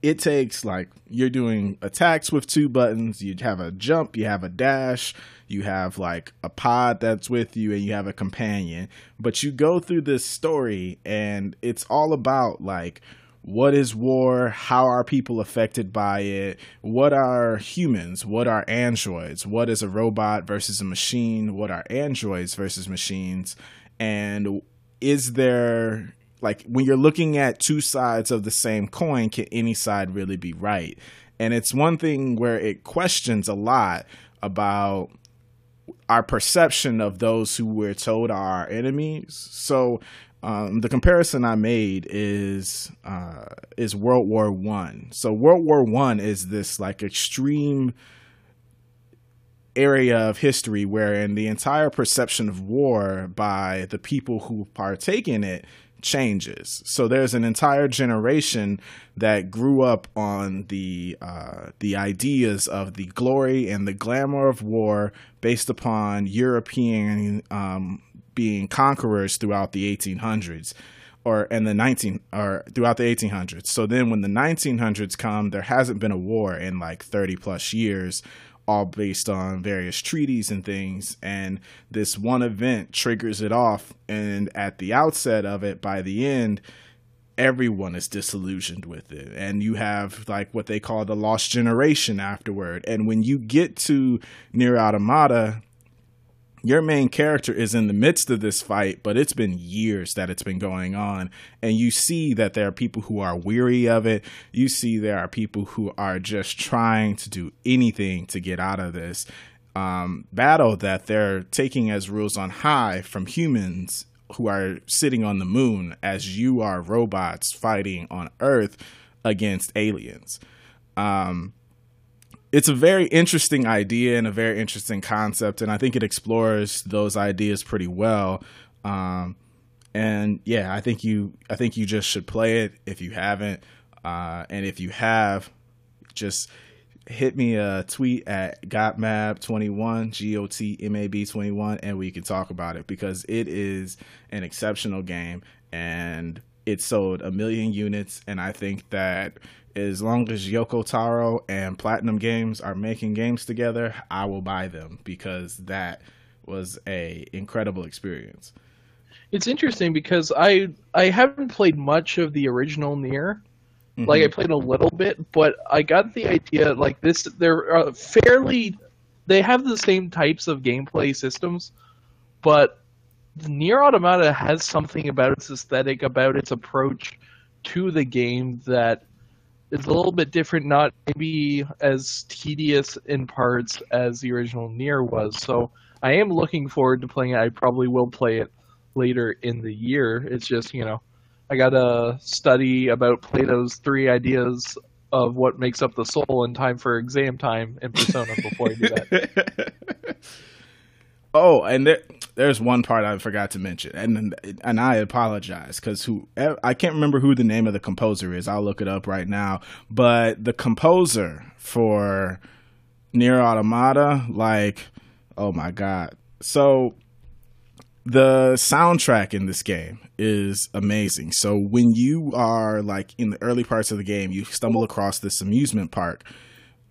it takes like you're doing attacks with two buttons. You have a jump you have a dash you have like a pod that's with you and you have a companion. But you go through this story and it's all about like what is war? How are people affected by it? What are humans? What are androids? What is a robot versus a machine? What are androids versus machines? And is there like when you're looking at two sides of the same coin, can any side really be right? And it's one thing where it questions a lot about our perception of those who we're told are our enemies. So um, the comparison I made is uh, is World War One. So World War One is this like extreme area of history wherein the entire perception of war by the people who partake in it changes. So there's an entire generation that grew up on the uh, the ideas of the glory and the glamour of war based upon European um, being conquerors throughout the 1800s or in the 19 or throughout the 1800s. So then when the 1900s come, there hasn't been a war in like 30 plus years all based on various treaties and things. And this one event triggers it off. And at the outset of it, by the end, everyone is disillusioned with it. And you have like what they call the lost generation afterward. And when you get to Nier Automata, your main character is in the midst of this fight, but it's been years that it's been going on. And you see that there are people who are weary of it. You see there are people who are just trying to do anything to get out of this um, battle that they're taking as rules on high from humans who are sitting on the moon as you are robots fighting on Earth against aliens. Um, it's a very interesting idea and a very interesting concept, and I think it explores those ideas pretty well. Um, and yeah, I think you I think you just should play it if you haven't, uh, and if you have, just hit me a tweet at gotmab21 g-o-t-m-a-b 21 and we can talk about it because it is an exceptional game and it sold a million units and i think that as long as Yoko Taro and Platinum Games are making games together, I will buy them because that was a incredible experience. It's interesting because I I haven't played much of the original Nier. Mm-hmm. Like I played a little bit, but I got the idea like this they're uh, fairly they have the same types of gameplay systems, but Nier Automata has something about its aesthetic, about its approach to the game that is a little bit different, not maybe as tedious in parts as the original Nier was. So I am looking forward to playing it. I probably will play it later in the year. It's just, you know, I got to study about Plato's three ideas of what makes up the soul in time for exam time in Persona before I do that. oh, and there, there's one part I forgot to mention, and and I apologize because who I can't remember who the name of the composer is. I'll look it up right now. But the composer for Nier Automata, like, oh my god, so the soundtrack in this game is amazing. So when you are like in the early parts of the game, you stumble across this amusement park.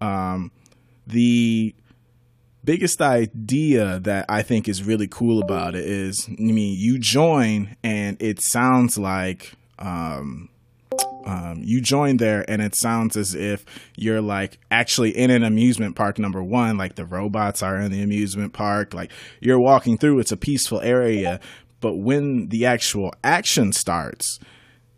Um, the biggest idea that I think is really cool about it is, I mean, you join and it sounds like um, um, you join there and it sounds as if you're like actually in an amusement park number one like the robots are in the amusement park like you're walking through it's a peaceful area. But when the actual action starts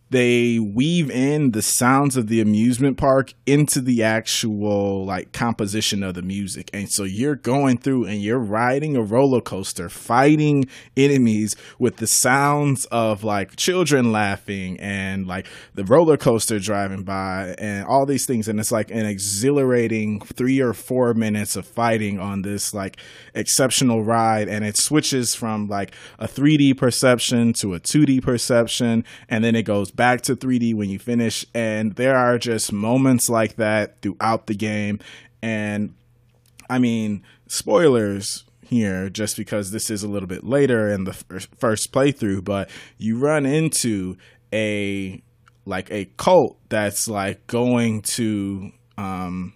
they weave in the sounds of the amusement park into the actual like composition of the music. And so you're going through and you're riding a roller coaster fighting enemies with the sounds of like children laughing and like the roller coaster driving by and all these things. And it's like an exhilarating 3 or 4 minutes of fighting on this like exceptional ride. And it switches from like a 3D perception to a 2D perception. And then it goes back to 3D when you finish. And there are just moments like that throughout the game. And I mean, spoilers here just because this is a little bit later in the first playthrough, but you run into a like a cult that's like going to um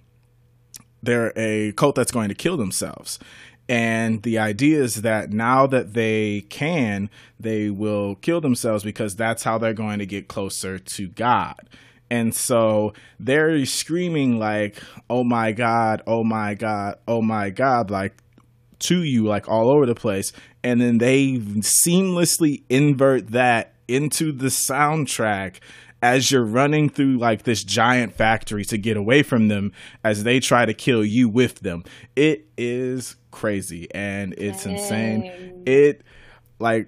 they're a cult that's going to kill themselves and the idea is that now that they can, they will kill themselves because that's how they're going to get closer to God. And so they're screaming like, "Oh my God! Oh my God! Oh my God!" like to you, like all over the place. And then they seamlessly invert that into the soundtrack as you're running through like this giant factory to get away from them as they try to kill you with them. It is crazy and it's Dang. insane. It like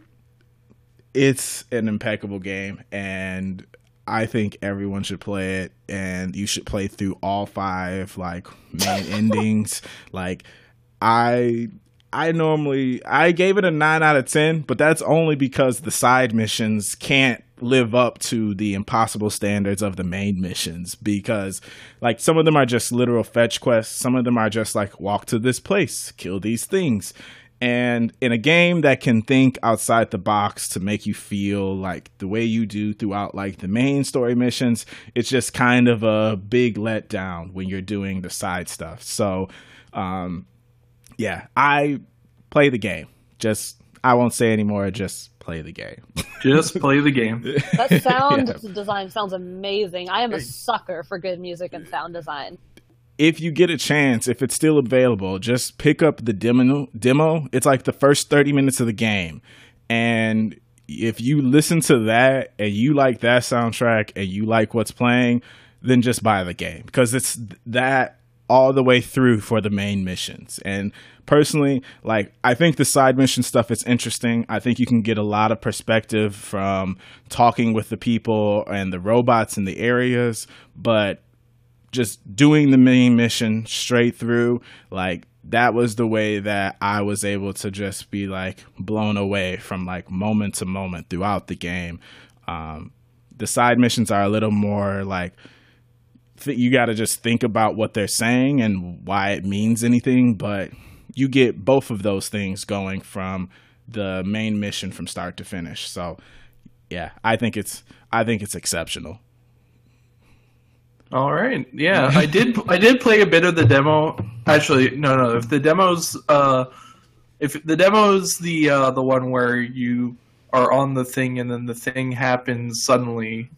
it's an impeccable game and I think everyone should play it and you should play through all five like main endings. Like I I normally I gave it a 9 out of 10, but that's only because the side missions can't live up to the impossible standards of the main missions because like some of them are just literal fetch quests, some of them are just like walk to this place, kill these things. And in a game that can think outside the box to make you feel like the way you do throughout like the main story missions, it's just kind of a big letdown when you're doing the side stuff. So, um, yeah, I play the game. Just I won't say anymore. Just play the game. Just play the game. That sound Yeah. design sounds amazing. I am a sucker for good music and sound design. if you get a chance, if it's still available, just pick up the demo. Demo. It's like the first thirty minutes of the game, and if you listen to that and you like that soundtrack and you like what's playing, then just buy the game because it's that all the way through for the main missions. And personally, like I think the side mission stuff is interesting. I think you can get a lot of perspective from talking with the people and the robots in the areas, but just doing the main mission straight through like that was the way that I was able to just be like blown away from like moment to moment throughout the game. Um, the side missions are a little more like th- you got to just think about what they're saying and why it means anything, but you get both of those things going from the main mission from start to finish. So yeah, I think it's I think it's exceptional. All right. Yeah, I did. I did play a bit of the demo. Actually, no, no. If the demos, uh, if the demo's the uh, the one where you are on the thing and then the thing happens suddenly,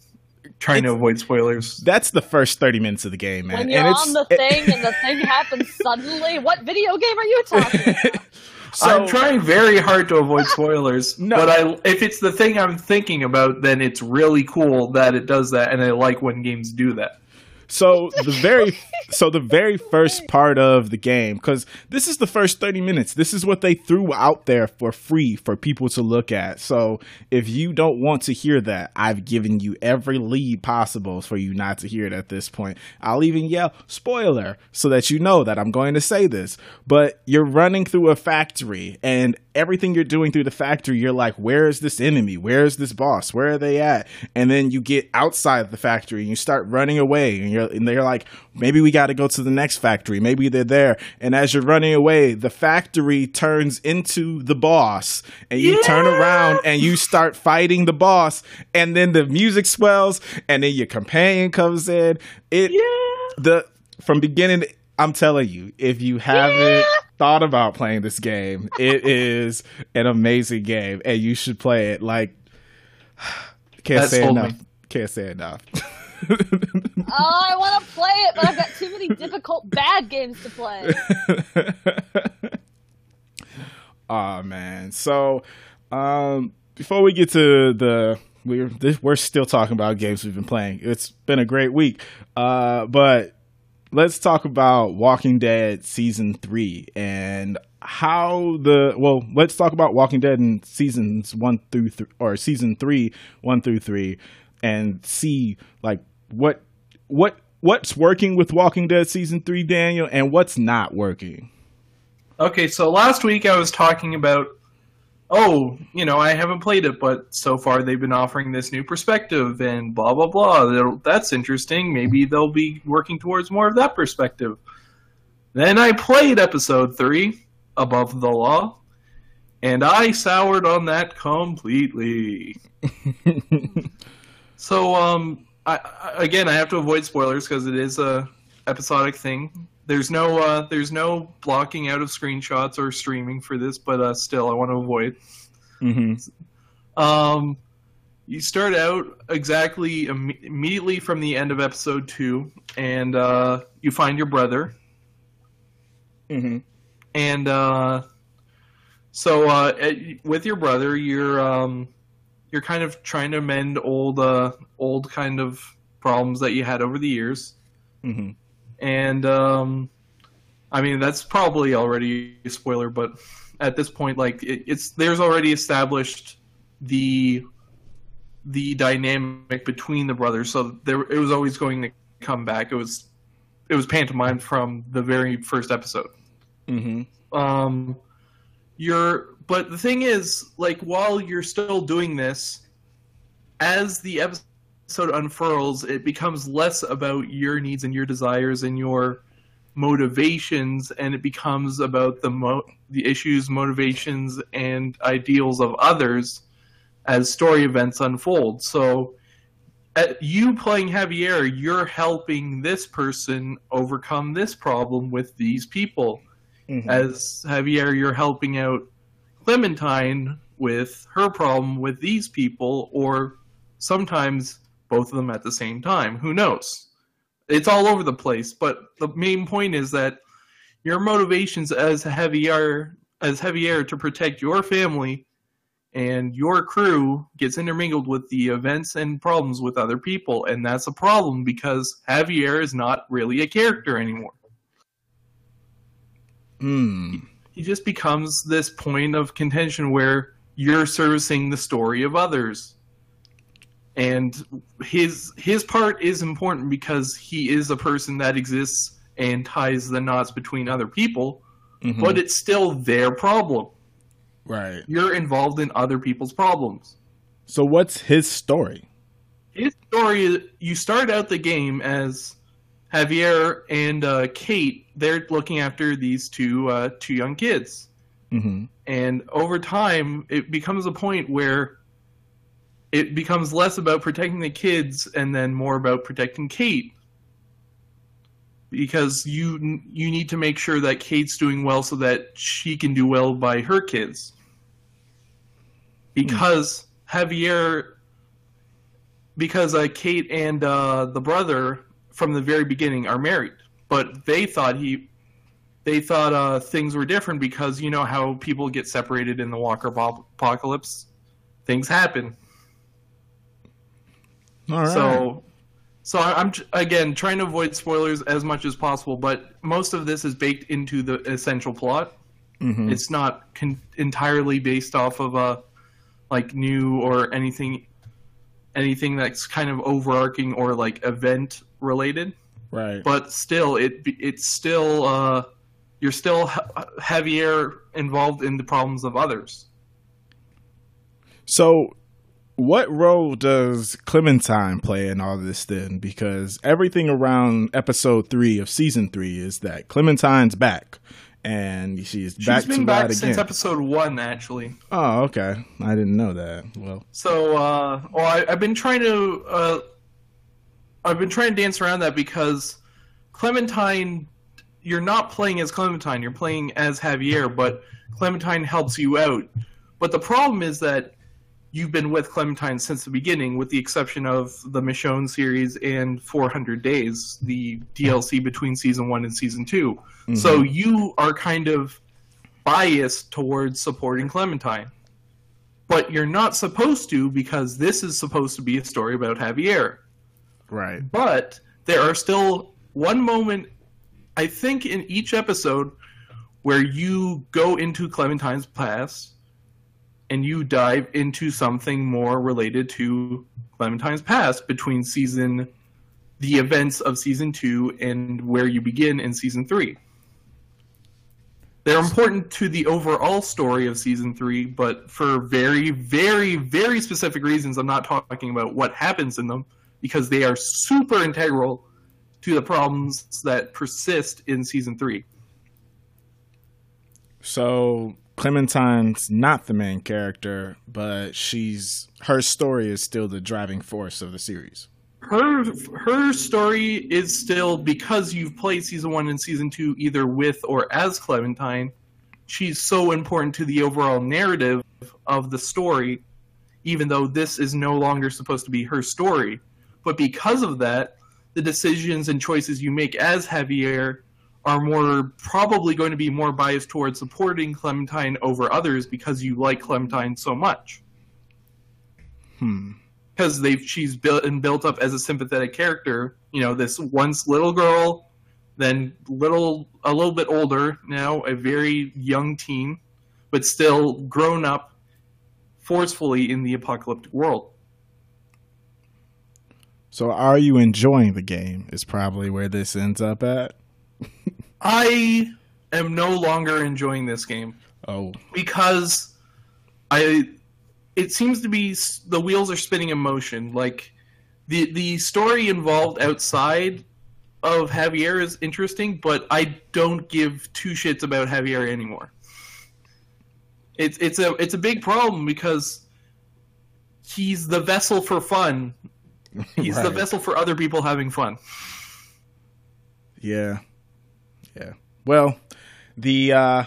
trying to avoid spoilers. That's the first 30 minutes of the game, man. When you're and it's on the thing and the thing happens suddenly, what video game are you talking about? so I'm trying very hard to avoid spoilers, No. but I if it's the thing I'm thinking about, then it's really cool that it does that, and I like when games do that. So the very so the very first part of the game cuz this is the first 30 minutes. This is what they threw out there for free for people to look at. So if you don't want to hear that, I've given you every lead possible for you not to hear it at this point. I'll even yell spoiler so that you know that I'm going to say this. But you're running through a factory and everything you're doing through the factory, you're like, where is this enemy? Where is this boss? Where are they at? And then you get outside the factory and you start running away and you're and they're like, maybe we got to go to the next factory. Maybe they're there. And as you're running away, the factory turns into the boss and you turn around and you start fighting the boss and then the music swells and then your companion comes in. It Yeah. the from beginning I'm telling you, if you haven't thought about playing this game, it is an amazing game and you should play it. Like can't That say enough. me. Can't say enough. oh, I want to play it, but I've got too many difficult bad games to play. oh man. So um before we get to the we're this, we're still talking about games we've been playing. It's been a great week. Uh but let's talk about Walking Dead season 3 and how the well, let's talk about Walking Dead in seasons 1 through three or season 3 1 through 3 and see like what what what's working with Walking Dead season 3 Daniel and what's not working. Okay, so last week I was talking about, oh, you know, I haven't played it, but so far they've been offering this new perspective and blah, blah, blah. That's interesting. Maybe they'll be working towards more of that perspective. Then I played episode 3, Above the Law, and I soured on that completely. So, um, I, again, I have to avoid spoilers because it is a episodic thing. There's no, uh, there's no blocking out of screenshots or streaming for this, but uh, still, I want to avoid. Mhm. Um, you start out exactly Im- immediately from the end of episode two, and uh, you find your brother, Mhm. and uh, so uh, at- with your brother, you're um, you're kind of trying to mend old uh old kind of problems that you had over the years. hmm And um I mean that's probably already a spoiler, but at this point like it, it's there's already established the the dynamic between the brothers, so there it was always going to come back. It was it was pantomime from the very first episode. hmm Um, you're, but the thing is, like, while you're still doing this, as the episode unfurls, it becomes less about your needs and your desires and your motivations, and it becomes about the mo- the issues, motivations, and ideals of others as story events unfold. So. At you playing Javier, you're helping this person overcome this problem with these people hmm as Javier, you're helping out Clementine with her problem with these people, or sometimes both of them at the same time. Who knows? It's all over the place. But the main point is that your motivations as Javier, as Javier, to protect your family and your crew gets intermingled with the events and problems with other people, and that's a problem because Javier is not really a character anymore Mm. He just becomes this point of contention where you're servicing the story of others and his his part is important because he is a person that exists and ties the knots between other people Mhm. but it's still their problem right. you're involved in other people's problems So what's his story? his story you start out the game as Javier and uh, Kate they're looking after these two uh, two young kids. Hmm and over time it becomes a point where it becomes less about protecting the kids and then more about protecting Kate. Because you you need to make sure that Kate's doing well so that she can do well by her kids. Because Javier because uh, Kate and uh, the brother from the very beginning are married but they thought he they thought uh, things were different because you know how people get separated in the Walker apocalypse. Things happen. All right. So, so I'm again trying to avoid spoilers as much as possible, but most of this is baked into the essential plot. Mhm. It's not con- entirely based off of a like new or anything, anything that's kind of overarching or like event related. right. but still it it's still uh you're still heavier involved in the problems of others So, what role does Clementine play in all this then? Because everything around episode three of season three is that Clementine's back, and she's she's back to been back since again. episode one actually oh, okay. I didn't know that. Well, so uh well I, i've been trying to uh i've been trying to dance around that because clementine you're not playing as clementine you're playing as javier but clementine helps you out but the problem is that you've been with Clementine since the beginning, with the exception of the Michonne series and 400 Days, the DLC between season one and season 2 mm-hmm. So you are kind of biased towards supporting Clementine. But you're not supposed to because this is supposed to be a story about Javier. right. But there are still one moment, I think, in each episode where you go into Clementine's past and you dive into something more related to Clementine's past between season, the events of season two, and where you begin in season three. They're important to the overall story of season three, but for very, very, very specific reasons. I'm not talking about what happens in them because they are super integral to the problems that persist in season three. So Clementine's not the main character, but she's her story is still the driving force of the series. Her her story is still because you've played season one and season two either with or as Clementine. She's so important to the overall narrative of the story, even though this is no longer supposed to be her story. But because of that, the decisions and choices you make as Javier are more probably going to be more biased towards supporting Clementine over others because you like Clementine so much. Hmm. because they've she's built and built up as a sympathetic character. You know, this once little girl, then little a little bit older, now a very young teen, but still grown up forcefully in the apocalyptic world. So, are you enjoying the game? Is probably where this ends up at. I am no longer enjoying this game Oh, because I it seems to be the wheels are spinning in motion. Like the the story involved outside of Javier is interesting, but I don't give two shits about Javier anymore. It's it's a it's a big problem because he's the vessel for fun. He's the vessel for other people having fun. Yeah. Yeah. Well, the uh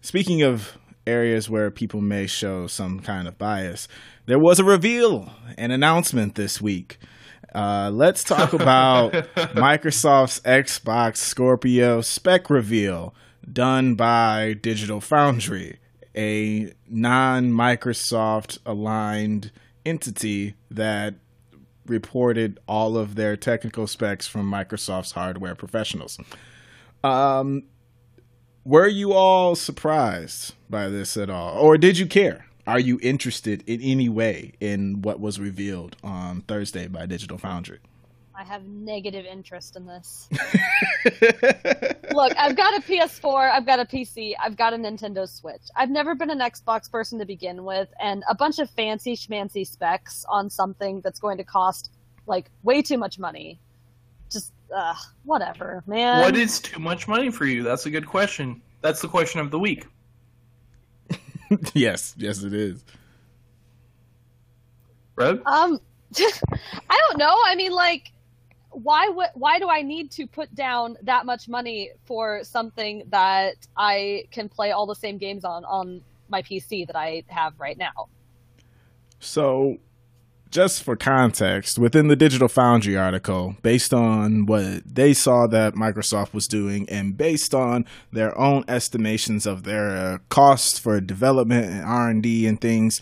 speaking of areas where people may show some kind of bias, there was a reveal, an announcement this week. Uh, let's talk about Microsoft's Xbox Scorpio spec reveal done by Digital Foundry, a non Microsoft aligned entity that reported all of their technical specs from Microsoft's hardware professionals. Um, were you all surprised by this at all, or did you care? Are you interested in any way in what was revealed on Thursday by Digital Foundry? I have negative interest in this. Look, I've got a PS4, I've got a PC, I've got a Nintendo Switch. I've never been an Xbox person to begin with, and a bunch of fancy schmancy specs on something that's going to cost like way too much money. Just uh, whatever, man. what is too much money for you? That's a good question. That's the question of the week. yes, yes, it is. Red? Um, I don't know. I mean, like, why would why do I need to put down that much money for something that I can play all the same games on on my PC that I have right now? So, just for context, within the Digital Foundry article, based on what they saw that Microsoft was doing and based on their own estimations of their uh, costs for development and R&D and things,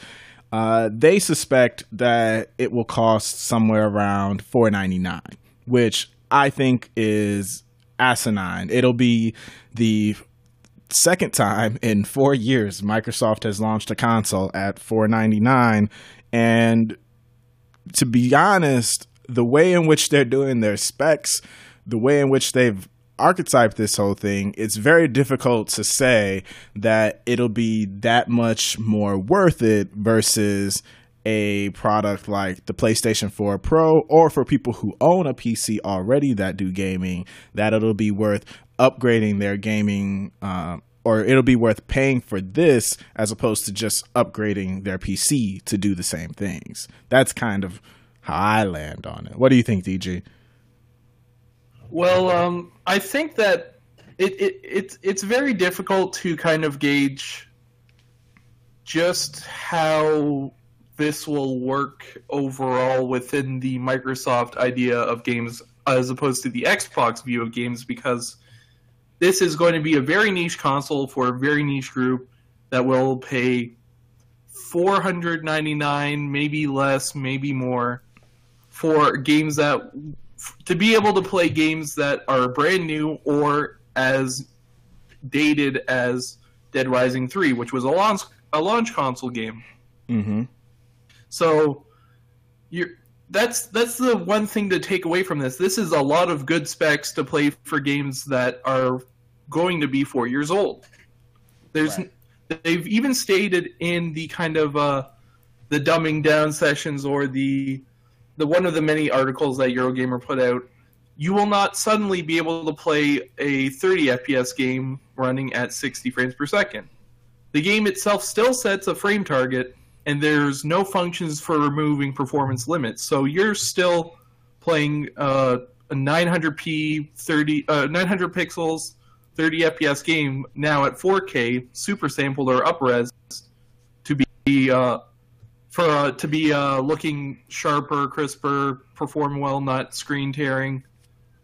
uh, they suspect that it will cost somewhere around 4.99, which I think is asinine. It'll be the second time in four years Microsoft has launched a console at 499 and to be honest the way in which they're doing their specs the way in which they've archetyped this whole thing it's very difficult to say that it'll be that much more worth it versus a product like the PlayStation 4 Pro or for people who own a PC already that do gaming that it'll be worth upgrading their gaming uh, or it'll be worth paying for this as opposed to just upgrading their PC to do the same things. That's kind of how I land on it. What do you think, DG? Well, um, I think that it, it it's it's very difficult to kind of gauge just how this will work overall within the Microsoft idea of games as opposed to the Xbox view of games because this is going to be a very niche console for a very niche group that will pay 499 maybe less maybe more for games that to be able to play games that are brand new or as dated as Dead Rising 3 which was a launch a launch console game Mm-hmm. so you're that's that's the one thing to take away from this. This is a lot of good specs to play for games that are going to be four years old. There's Right. they've even stated in the kind of uh, the dumbing down sessions or the the one of the many articles that Eurogamer put out. You will not suddenly be able to play a 30 FPS game running at 60 frames per second. The game itself still sets a frame target, and there's no functions for removing performance limits. So you're still playing uh, a 900p 30 uh, 900 pixels 30 FPS game now at 4K super sampled or upres to be uh, for uh, to be uh, looking sharper, crisper, perform well, not screen tearing.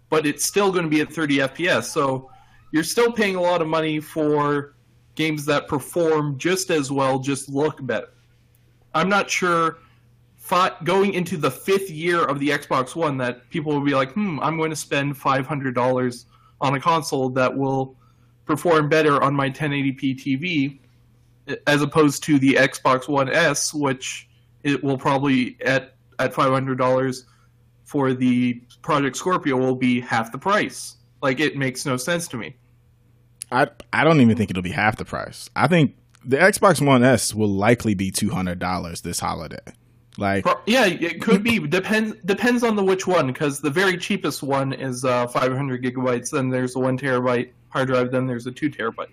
But it's still going to be at 30 FPS. So you're still paying a lot of money for games that perform just as well, just look better. I'm not sure going into the fifth year of the Xbox One that people will be like, hmm, I'm going to spend five hundred dollars on a console that will perform better on my 1080p TV, as opposed to the Xbox One S, which it will probably at at five hundred dollars for the Project Scorpio will be half the price. Like it makes no sense to me. I I don't even think it'll be half the price. I think the Xbox One S will likely be two hundred dollars this holiday. Like yeah, it could be depends depends on the which one because the very cheapest one is uh, 500 gigabytes. Then there's a one terabyte hard drive. Then there's a two terabyte.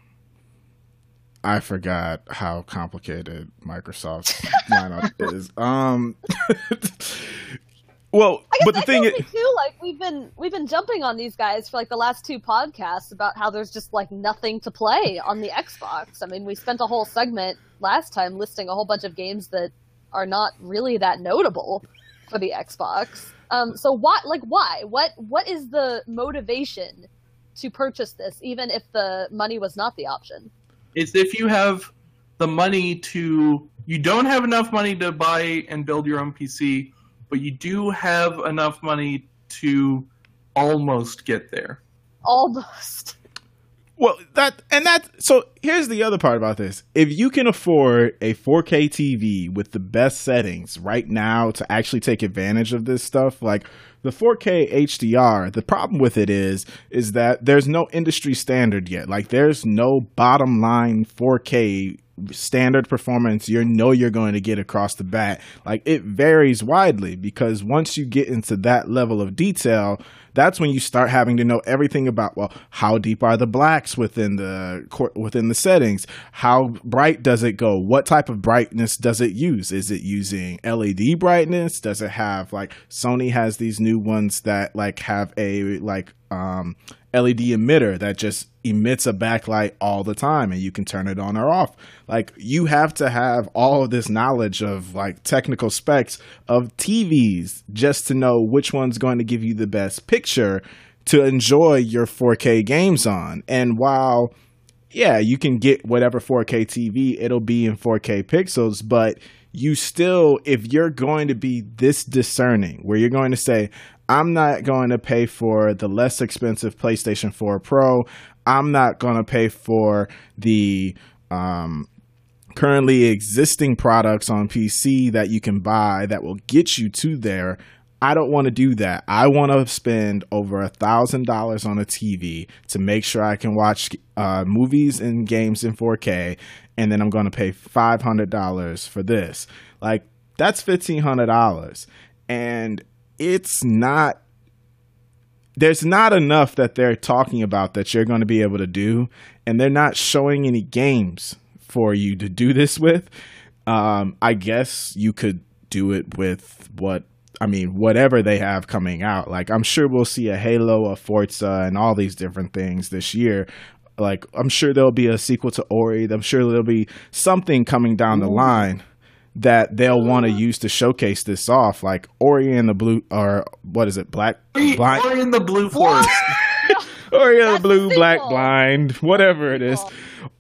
I forgot how complicated Microsoft's lineup is. Um, well, I guess but the thing feel is, like, too, like we've been we've been jumping on these guys for like the last two podcasts about how there's just like nothing to play on the Xbox. I mean, we spent a whole segment last time listing a whole bunch of games that are not really that notable for the Xbox. Um, so why, like, why? What what is the motivation to purchase this, even if the money was not the option? It's if you have the money to, you don't have enough money to buy and build your own PC, but you do have enough money to almost get there. Almost. well, that and that. So here's the other part about this: if you can afford a 4K TV with the best settings right now to actually take advantage of this stuff, like the 4K HDR, the problem with it is is that there's no industry standard yet. Like there's no bottom line 4K standard performance you know you're going to get across the bat. Like it varies widely because once you get into that level of detail, that's when you start having to know everything about well, how deep are the blacks within the within the settings? How bright does it go? What type of brightness does it use? Is it using LED brightness? Does it have like Sony has these new ones that like have a like um LED emitter that just emits a backlight all the time and you can turn it on or off. Like you have to have all of this knowledge of like technical specs of TVs just to know which one's going to give you the best picture to enjoy your 4K games on. And while yeah, you can get whatever 4K TV, it'll be in 4K pixels, but you still, if you're going to be this discerning, where you're going to say, I'm not going to pay for the less expensive PlayStation 4 Pro. I'm not going to pay for the um, currently existing products on PC that you can buy that will get you to there. I don't want to do that. I want to spend over a thousand dollars on a TV to make sure I can watch uh, movies and games in 4K, and then I'm going to pay five hundred dollars for this. Like that's fifteen hundred dollars, and it's not there's not enough that they're talking about that you're going to be able to do and they're not showing any games for you to do this with. Um, i guess you could do it with what i mean whatever they have coming out. Like i'm sure we'll see a halo a forza and all these different things this year. Like i'm sure there'll be a sequel to ori. I'm sure there'll be something coming down the line that they'll want to use to showcase this off, like Ori and the Blue, or what is it, Black Blind? Ori and the Blue Forest. Ori and the Blue Black Blind, whatever it is.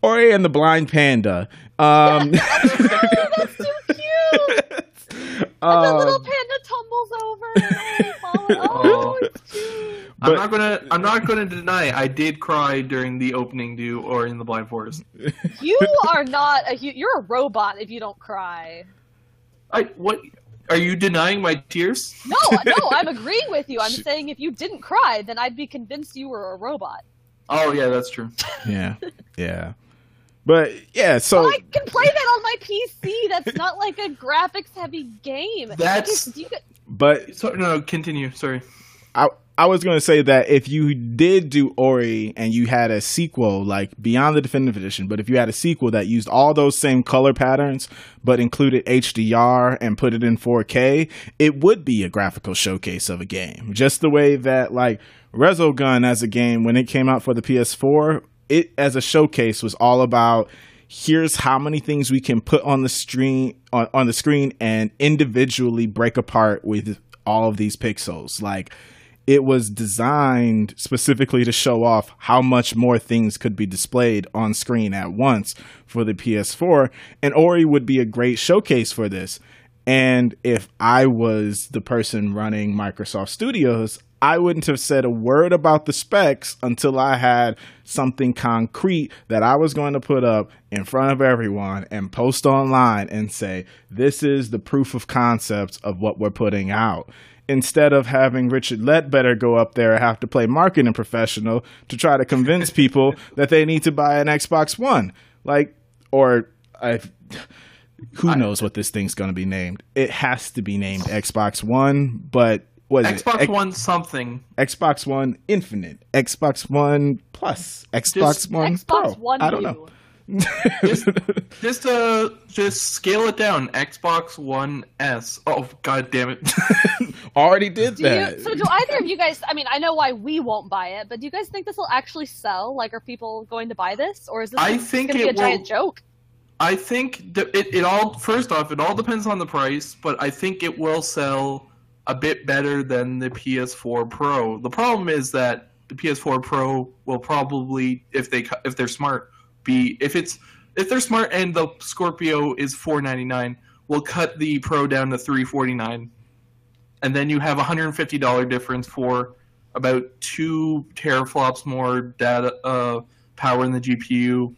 Ori and the Blind Panda. Um, that's too cute. Um, and the little panda tumbles over. And oh, it's cute. But, I'm not gonna. I'm not gonna deny. I did cry during the opening do or in the Blind Forest. You are not a. You're a robot if you don't cry. I what? Are you denying my tears? No, no. I'm agreeing with you. I'm saying if you didn't cry, then I'd be convinced you were a robot. Oh yeah, that's true. Yeah, yeah. But yeah, so well, I can play that on my PC. That's not like a graphics heavy game. That's. You could... But so, no, continue. Sorry. I I was going to say that if you did do Ori and you had a sequel like beyond the definitive edition, but if you had a sequel that used all those same color patterns but included HDR and put it in 4K, it would be a graphical showcase of a game. Just the way that like Resogun as a game when it came out for the PS4, it as a showcase was all about here's how many things we can put on the screen on, on the screen and individually break apart with all of these pixels. Like it was designed specifically to show off how much more things could be displayed on screen at once for the PS4. And Ori would be a great showcase for this. And if I was the person running Microsoft Studios, I wouldn't have said a word about the specs until I had something concrete that I was going to put up in front of everyone and post online and say, this is the proof of concept of what we're putting out. Instead of having Richard Leadbetter go up there and have to play marketing professional to try to convince people that they need to buy an Xbox One. Like, or I, who knows what this thing's going to be named? It has to be named Xbox One, but what is Xbox it? One something. Xbox One Infinite, Xbox One Plus, Xbox Just One Xbox Pro. One I don't know. Just, just uh, just scale it down. Xbox One S. Oh god damn it! Already did Do that. you, so do either of you guys? I mean, I know why we won't buy it, but do you guys think this will actually sell? Like, are people going to buy this, or is this I think going to be a it giant joke? I think that it, it all first off, it all depends on the price, but I think it will sell a bit better than the PS4 Pro. The problem is that the PS4 Pro will probably, if they if they're smart, be if it's if they're smart and the Scorpio is 499, will cut the Pro down to 349, and then you have a hundred and fifty dollar difference for about two teraflops more data uh, power in the GPU,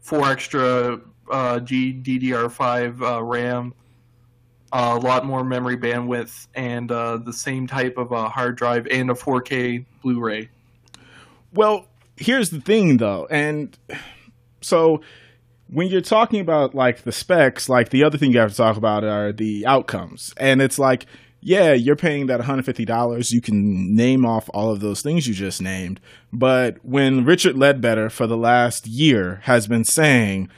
four extra uh, GDDR5 uh, RAM, a lot more memory bandwidth, and uh, the same type of uh, hard drive and a 4K Blu-ray. Well, here's the thing though, and so when you're talking about like the specs, like the other thing you have to talk about are the outcomes. And it's like, yeah, you're paying that $150. You can name off all of those things you just named. But when Richard Leadbetter for the last year has been saying,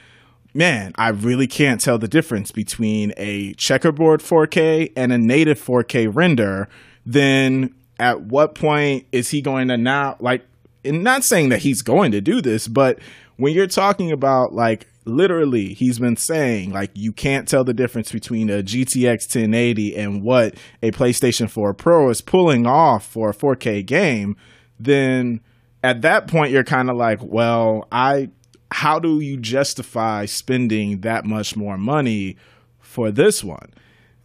man, I really can't tell the difference between a checkerboard 4K and a native 4K render, then at what point is he going to now like and not saying that he's going to do this, but when you're talking about like literally he's been saying like you can't tell the difference between a GTX 1080 and what a PlayStation 4 Pro is pulling off for a 4K game, then at that point you're kind of like, well, I how do you justify spending that much more money for this one?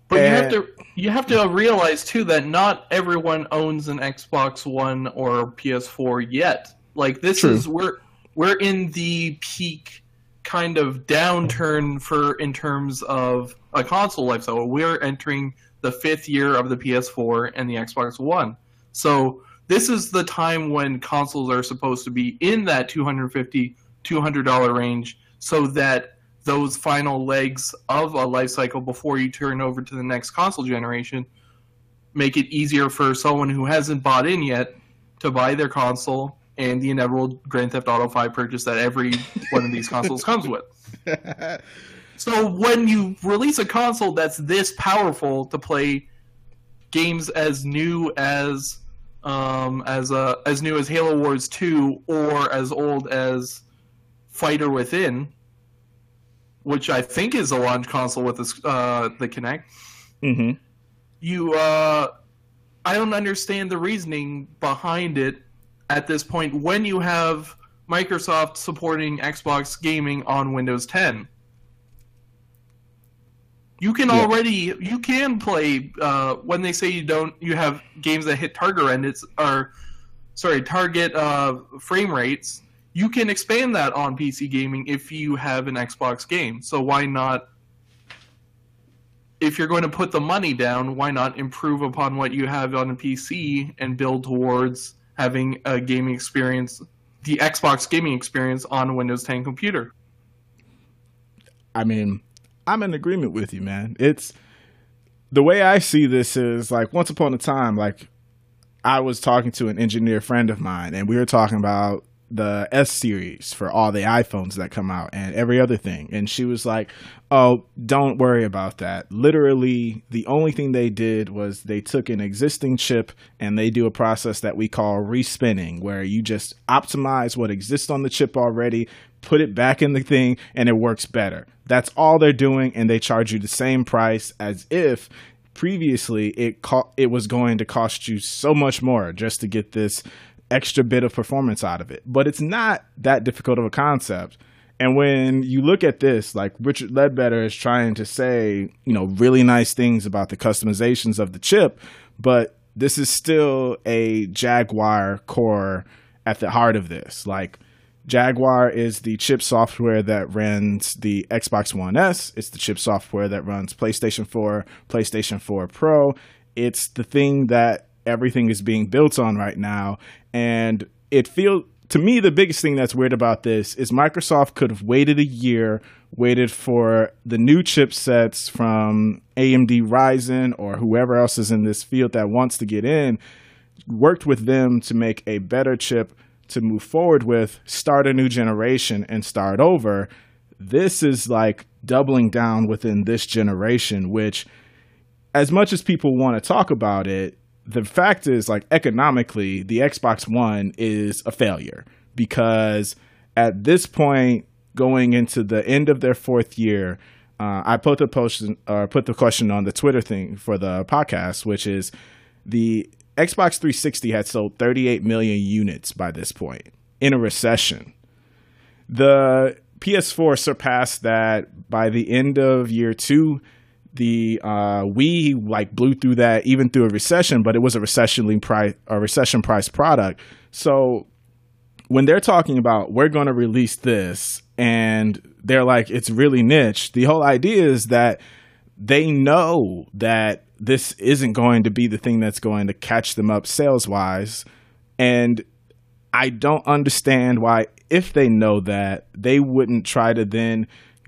But you have to you have to realize too that not everyone owns an Xbox One or PS4 yet. Like this True. is we're we're in the peak kind of downturn for in terms of a console life cycle. We're entering the fifth year of the PS4 and the Xbox One. So this is the time when consoles are supposed to be in that 250 $200 range so that those final legs of a life cycle before you turn over to the next console generation make it easier for someone who hasn't bought in yet to buy their console and the inevitable Grand Theft Auto 5 purchase that every one of these consoles comes with. So when you release a console that's this powerful to play games as new as um, as uh, as new as Halo Wars 2 or as old as Fighter Within, which I think is a launch console with this, uh, the Kinect, hmm you uh, I don't understand the reasoning behind it at this point when you have Microsoft supporting Xbox gaming on Windows 10. You can Yeah. already you can play uh, when they say you don't you have games that hit target renders or sorry target uh, frame rates. You can expand that on PC gaming if you have an Xbox game. So why not if you're going to put the money down, why not improve upon what you have on a PC and build towards having a gaming experience, the Xbox gaming experience on a Windows 10 computer? I mean, I'm in agreement with you, man. It's the way I see this is like once upon a time, like I was talking to an engineer friend of mine, and we were talking about the S series for all the iPhones that come out and every other thing. And she was like, Oh, don't worry about that. Literally, the only thing they did was they took an existing chip and they do a process that we call respinning, where you just optimize what exists on the chip already, put it back in the thing, and it works better. That's all they're doing, and they charge you the same price as if previously it co- it was going to cost you so much more just to get this extra bit of performance out of it. But it's not that difficult of a concept. And when you look at this, like Richard Leadbetter is trying to say, you know, really nice things about the customizations of the chip, but this is still a Jaguar core at the heart of this. Like Jaguar is the chip software that runs the Xbox One S. It's the chip software that runs PlayStation 4, PlayStation 4 Pro. It's the thing that everything is being built on right now. And it feels to me, the biggest thing that's weird about this is Microsoft could have waited a year, waited for the new chipsets from AMD Ryzen or whoever else is in this field that wants to get in, worked with them to make a better chip to move forward with, start a new generation, and start over. This is like doubling down within this generation, which, as much as people want to talk about it, the fact is like economically the xbox one is a failure because at this point going into the end of their fourth year uh, i put the post or put the question on the twitter thing for the podcast which is the xbox 360 had sold 38 million units by this point in a recession. The ps4 surpassed that by the end of year two the uh, Wii like blew through that even through a recession, but it was a recession price a recession price product. So when they're talking about we're going to release this and they're like it's really niche, the whole idea is that they know that this isn't going to be the thing that's going to catch them up sales wise, and I don't understand why if they know that they wouldn't try to then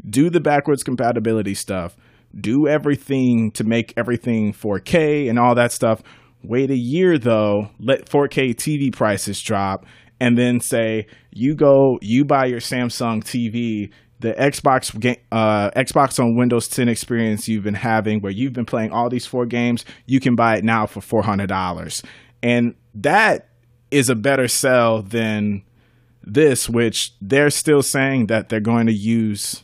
do the backwards compatibility stuff do everything to make everything 4K and all that stuff. Wait a year though, let 4K TV prices drop, and then say you go, you buy your Samsung TV, the Xbox uh, Xbox on Windows 10 experience you've been having, where you've been playing all these four games, you can buy it now for four hundred dollars, and that is a better sell than this, which they're still saying that they're going to use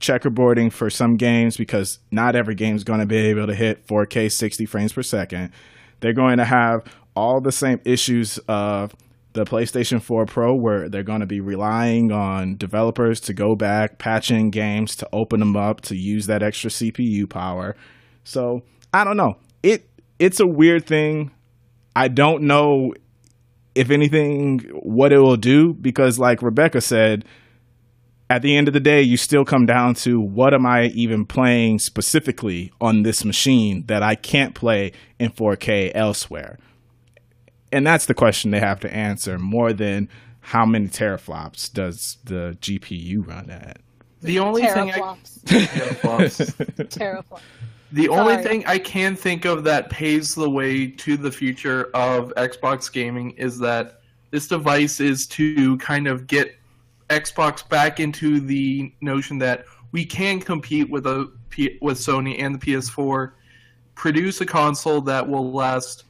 checkerboarding for some games because not every game is going to be able to hit 4K 60 frames per second. They're going to have all the same issues of the PlayStation 4 Pro where they're going to be relying on developers to go back, patching games to open them up to use that extra CPU power. So, I don't know. It it's a weird thing. I don't know if anything what it will do because like Rebecca said, at the end of the day, you still come down to what am I even playing specifically on this machine that I can't play in 4K elsewhere? And that's the question they have to answer more than how many teraflops does the GPU run at. The only thing I teraflops. teraflops. The Sorry. only thing I can think of that paves the way to the future of Xbox gaming is that this device is to kind of get Xbox back into the notion that we can compete with a with Sony and the PS4, produce a console that will last,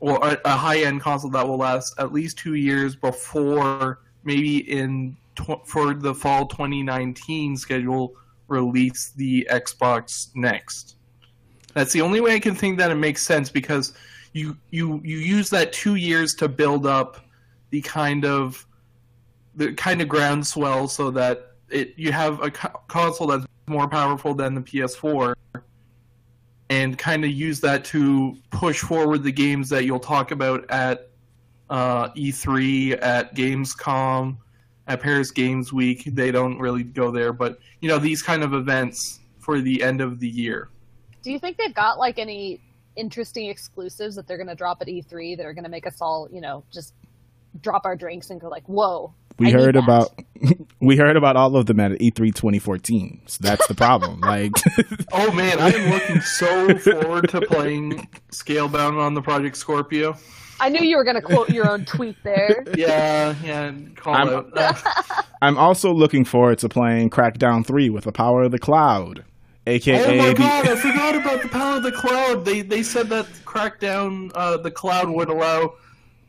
or a, a high end console that will last at least two years before maybe in for the fall 2019 schedule release the Xbox next. That's the only way I can think that it makes sense because you you you use that two years to build up the kind of the kind of groundswell so that it you have a co- console that's more powerful than the PS4 and kind of use that to push forward the games that you'll talk about at uh, E3, at Gamescom, at Paris Games Week. They don't really go there, but you know these kind of events for the end of the year. Do you think they've got like any interesting exclusives that they're going to drop at E3 that are going to make us all, you know, just drop our drinks and go like, "Whoa, we I heard about we heard about all of them at E3 2014. So that's the problem. like Oh man, I am looking so forward to playing Scalebound on the Project Scorpio. I knew you were going to quote your own tweet there. Yeah, yeah, call I'm, out. I'm also looking forward to playing Crackdown 3 with the power of the cloud. AKA Oh my god, I forgot about the power of the cloud. They they said that Crackdown uh, the cloud would allow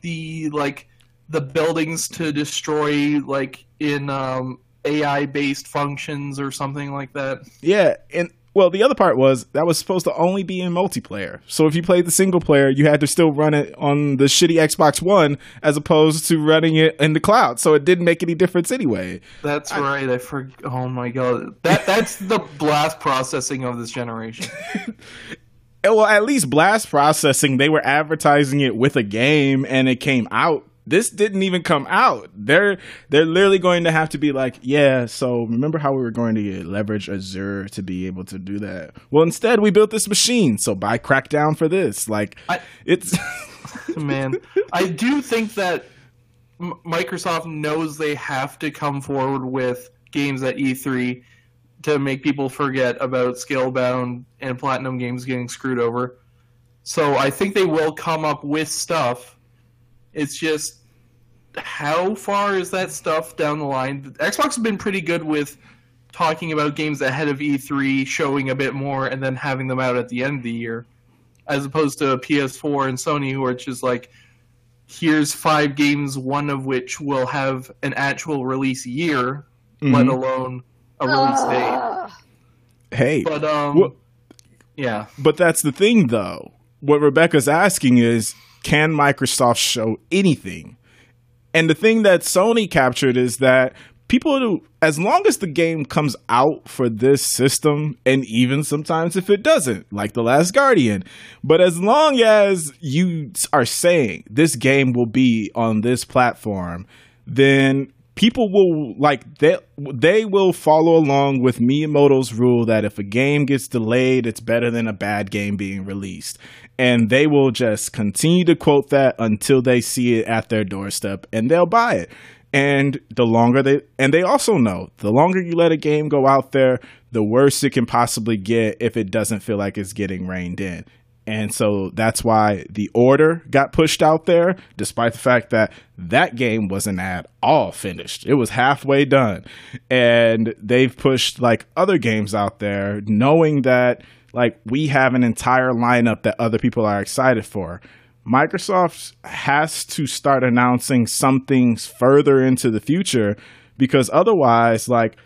the like the buildings to destroy like in um, AI based functions or something like that. Yeah, and Well, the other part was that was supposed to only be in multiplayer. So if you played the single player, you had to still run it on the shitty Xbox One as opposed to running it in the cloud. So it didn't make any difference anyway. That's right. I for Oh my god. That that's the blast processing of this generation. well, at least blast processing, they were advertising it with a game and it came out this didn't even come out. They're they're literally going to have to be like, yeah. So remember how we were going to leverage Azure to be able to do that? Well, instead we built this machine. So buy Crackdown for this. Like I, it's man. I do think that Microsoft knows they have to come forward with games at E3 to make people forget about Scalebound and Platinum Games getting screwed over. So I think they will come up with stuff it's just how far is that stuff down the line? Xbox has been pretty good with talking about games ahead of E3, showing a bit more, and then having them out at the end of the year, as opposed to PS4 and Sony, who are just like, here's five games, one of which will have an actual release year, mm-hmm. let alone a release uh, date. Hey, but um, well, yeah, but that's the thing, though. What Rebecca's asking is, can Microsoft show anything? And the thing that Sony captured is that people as long as the game comes out for this system, and even sometimes if it doesn't, like The Last Guardian, but as long as you are saying this game will be on this platform, then people will like they they will follow along with Miyamoto's rule that if a game gets delayed, it's better than a bad game being released and they will just continue to quote that until they see it at their doorstep and they'll buy it. And the longer they, and they also know the longer you let a game go out there, the worse it can possibly get if it doesn't feel like it's getting reined in. And so that's why the order got pushed out there, despite the fact that that game wasn't at all finished. It was halfway done. And they've pushed like other games out there, knowing that like we have an entire lineup that other people are excited for. Microsoft has to start announcing some things further into the future because otherwise, like,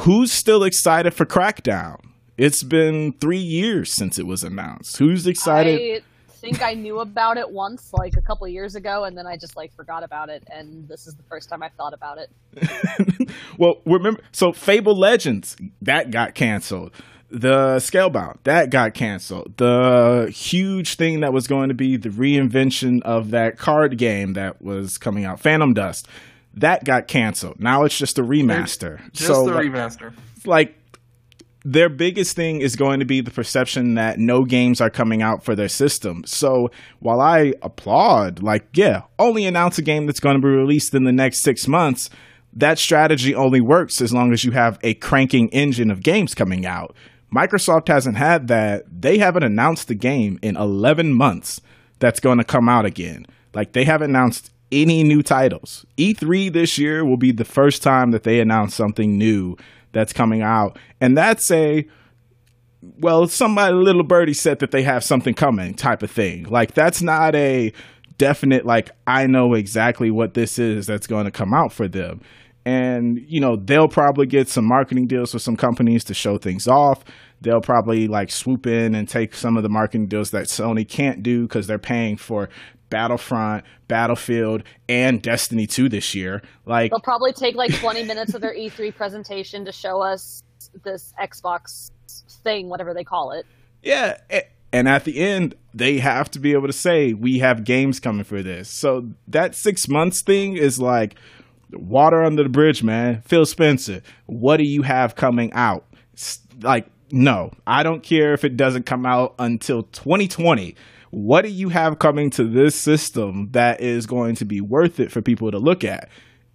who's still excited for Crackdown? It's been three years since it was announced. Who's excited? I think I knew about it once, like a couple years ago, and then I just like forgot about it. And this is the first time I've thought about it. well, remember, so Fable Legends that got canceled the Scalebound that got canceled. The huge thing that was going to be the reinvention of that card game that was coming out, Phantom Dust, that got canceled. Now it's just a remaster. Just so, the like, remaster. Like their biggest thing is going to be the perception that no games are coming out for their system. So while I applaud, like, yeah, only announce a game that's going to be released in the next six months, that strategy only works as long as you have a cranking engine of games coming out. Microsoft hasn't had that. They haven't announced the game in 11 months that's going to come out again. Like they haven't announced any new titles. E3 this year will be the first time that they announce something new that's coming out. And that's a well, somebody little birdie said that they have something coming type of thing. Like that's not a definite like I know exactly what this is that's going to come out for them and you know they'll probably get some marketing deals with some companies to show things off. They'll probably like swoop in and take some of the marketing deals that sony can't do because they're paying for battlefront battlefield and destiny 2 this year. Like they'll probably take like 20 minutes of their e3 presentation to show us this xbox thing whatever they call it. Yeah and at the end they have to be able to say we have games coming for this. So that six months thing is like water under the bridge, man. Phil Spencer, what do you have coming out? Like, no, I don't care if it doesn't come out until 2020. What do you have coming to this system that is going to be worth it for people to look at?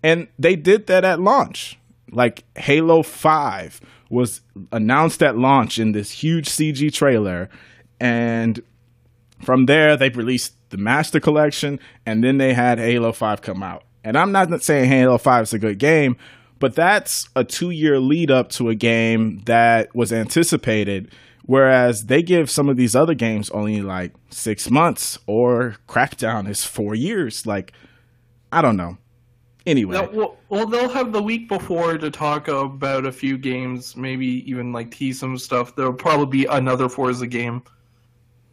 And they did that at launch. Like Halo 5 was announced at launch in this huge CG trailer. And from there, they released the Master Collection, and then they had Halo 5 come out. And I'm not saying Halo 5 is a good game, but that's a two year lead up to a game that was anticipated. Whereas they give some of these other games only like six months, or Crackdown is four years. Like, I don't know. Anyway, well, well, they'll have the week before to talk about a few games, maybe even like tease some stuff. There'll probably be another Forza game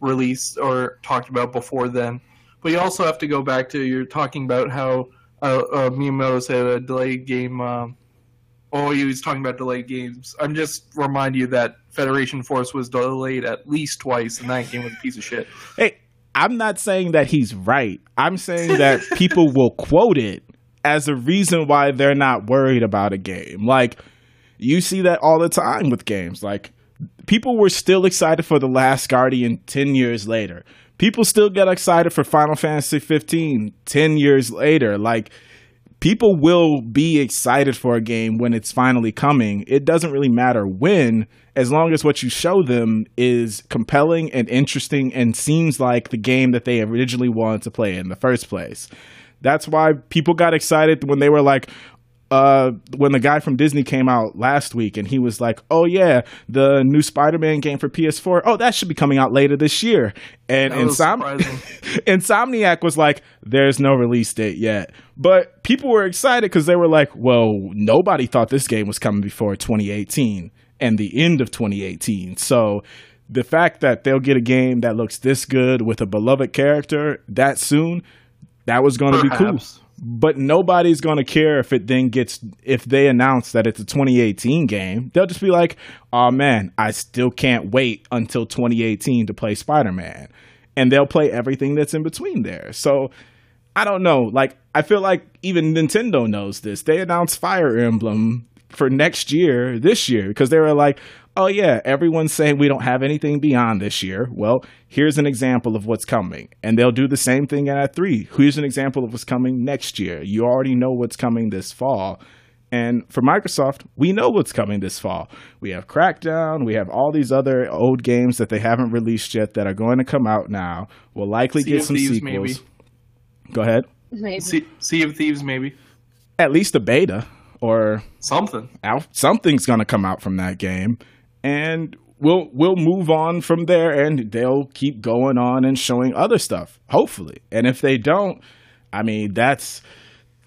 released or talked about before then. But you also have to go back to you're talking about how uh, uh, Miyamoto said a delayed game. Um, oh, he was talking about delayed games. I'm just remind you that Federation Force was delayed at least twice, and that game was a piece of shit. hey, I'm not saying that he's right. I'm saying that people will quote it as a reason why they're not worried about a game. Like you see that all the time with games. Like people were still excited for The Last Guardian 10 years later. People still get excited for Final Fantasy 15 10 years later. Like people will be excited for a game when it's finally coming. It doesn't really matter when, as long as what you show them is compelling and interesting and seems like the game that they originally wanted to play in the first place. That's why people got excited when they were like, uh, when the guy from Disney came out last week and he was like, "Oh yeah, the new Spider-Man game for PS4. Oh, that should be coming out later this year." And Insom- Insomniac was like, "There's no release date yet," but people were excited because they were like, "Well, nobody thought this game was coming before 2018 and the end of 2018." So the fact that they'll get a game that looks this good with a beloved character that soon, that was going to be cool. But nobody's going to care if it then gets if they announce that it's a 2018 game. They'll just be like, "Oh man, I still can't wait until 2018 to play Spider-Man." And they'll play everything that's in between there. So I don't know. Like I feel like even Nintendo knows this. They announced Fire Emblem for next year, this year, because they were like, "Oh yeah, everyone's saying we don't have anything beyond this year." Well, here's an example of what's coming, and they'll do the same thing at three. Here's an example of what's coming next year. You already know what's coming this fall. And for Microsoft, we know what's coming this fall. We have Crackdown, we have all these other old games that they haven't released yet that are going to come out now. We'll likely Sea get of some Thieves, sequels. maybe. Go ahead. Maybe. Sea, sea of Thieves, maybe At least a beta or something. out, something's going to come out from that game, and we'll we'll move on from there, and they'll keep going on and showing other stuff, hopefully. And if they don't, I mean, that's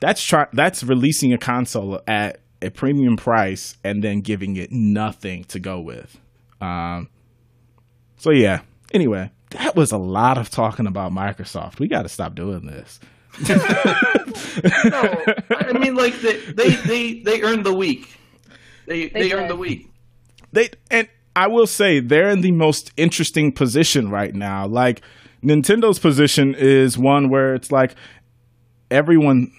that's try that's releasing a console at a premium price and then giving it nothing to go with. Um, so yeah. Anyway, that was a lot of talking about Microsoft. We got to stop doing this. No, I mean like they they they, they earned the week. They they, did. earned the week. They and I will say they're in the most interesting position right now. Like Nintendo's position is one where it's like everyone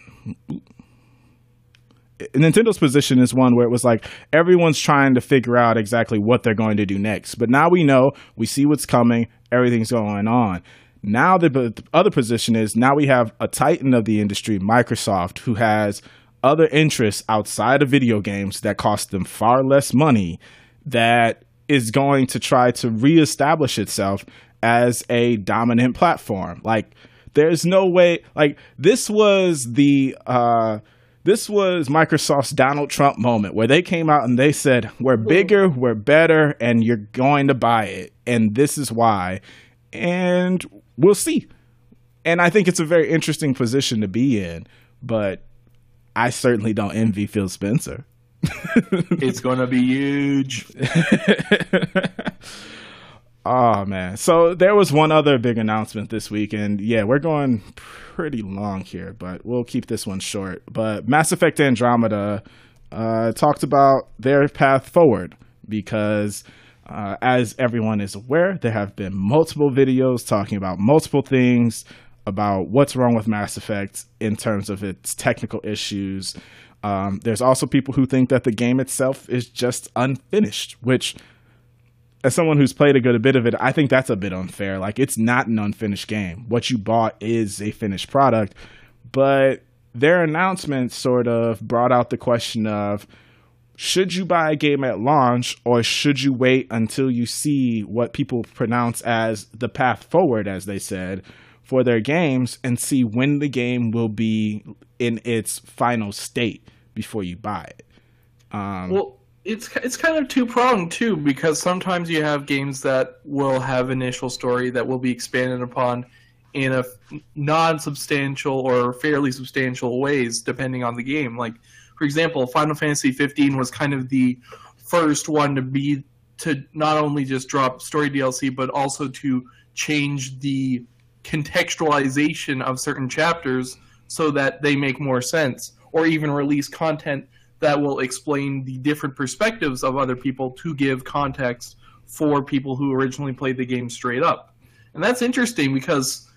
Nintendo's position is one where it was like everyone's trying to figure out exactly what they're going to do next. But now we know, we see what's coming, everything's going on. Now the, the other position is now we have a titan of the industry, Microsoft, who has other interests outside of video games that cost them far less money that is going to try to reestablish itself as a dominant platform. Like there's no way like this was the uh this was Microsoft's Donald Trump moment where they came out and they said, We're bigger, we're better, and you're going to buy it. And this is why. And we'll see. And I think it's a very interesting position to be in, but I certainly don't envy Phil Spencer. It's gonna be huge. Oh man. So there was one other big announcement this week and yeah, we're going pretty long here, but we'll keep this one short. But Mass Effect Andromeda uh, talked about their path forward because uh, as everyone is aware, there have been multiple videos talking about multiple things about what's wrong with Mass Effect in terms of its technical issues. Um, there's also people who think that the game itself is just unfinished, which as someone who's played a good bit of it, I think that's a bit unfair. Like it's not an unfinished game. What you bought is a finished product, but their announcement sort of brought out the question of should you buy a game at launch or should you wait until you see what people pronounce as the path forward as they said for their games and see when the game will be in its final state before you buy it. Um, Well, it's it's kind of two pronged too because sometimes you have games that will have initial story that will be expanded upon in a non-substantial or fairly substantial ways, depending on the game. Like, for example, Final Fantasy 15 was kind of the first one to be to not only just drop story DLC, but also to change the contextualization of certain chapters so that they make more sense, or even release content that will explain the different perspectives of other people to give context for people who originally played the game straight up. And that's interesting because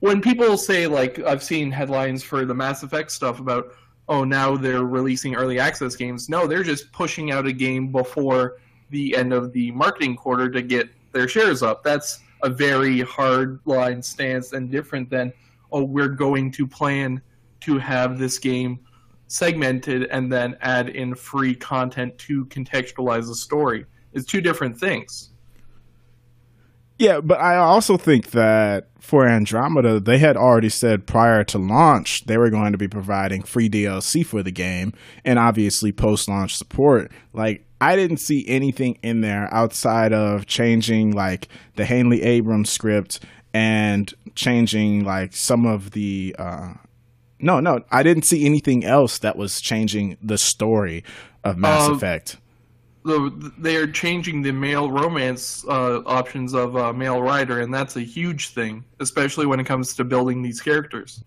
when people say like I've seen headlines for the Mass Effect stuff about oh now they're releasing early access games. No, they're just pushing out a game before the end of the marketing quarter to get their shares up. That's a very hard line stance and different than oh we're going to plan to have this game segmented and then add in free content to contextualize the story. It's two different things. Yeah, but I also think that for Andromeda, they had already said prior to launch they were going to be providing free DLC for the game and obviously post launch support. Like, I didn't see anything in there outside of changing like the Hainly Abrams script and changing like some of the uh no, no, I didn't see anything else that was changing the story of Mass uh, Effect the, they are changing the male romance uh, options of uh, male Ryder, and that's a huge thing, especially when it comes to building these characters.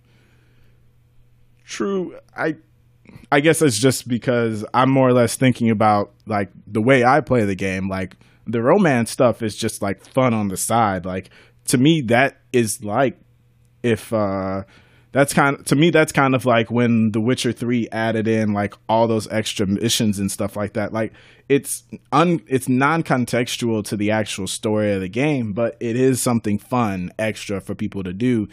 True. I I guess it's just because I'm more or less thinking about like the way I play the game. Like the romance stuff is just like fun on the side. Like to me, that is like if uh that's kind of to me that's kind of like when The Witcher 3 added in like all those extra missions and stuff like that. Like it's un it's non-contextual to the actual story of the game, but it is something fun extra for people to do.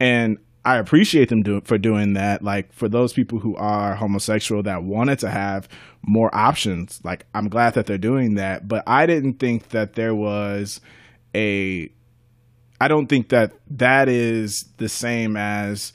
And I appreciate them do, for doing that. Like for those people who are homosexual that wanted to have more options, like I'm glad that they're doing that. But I didn't think that there was a I don't think that that is the same as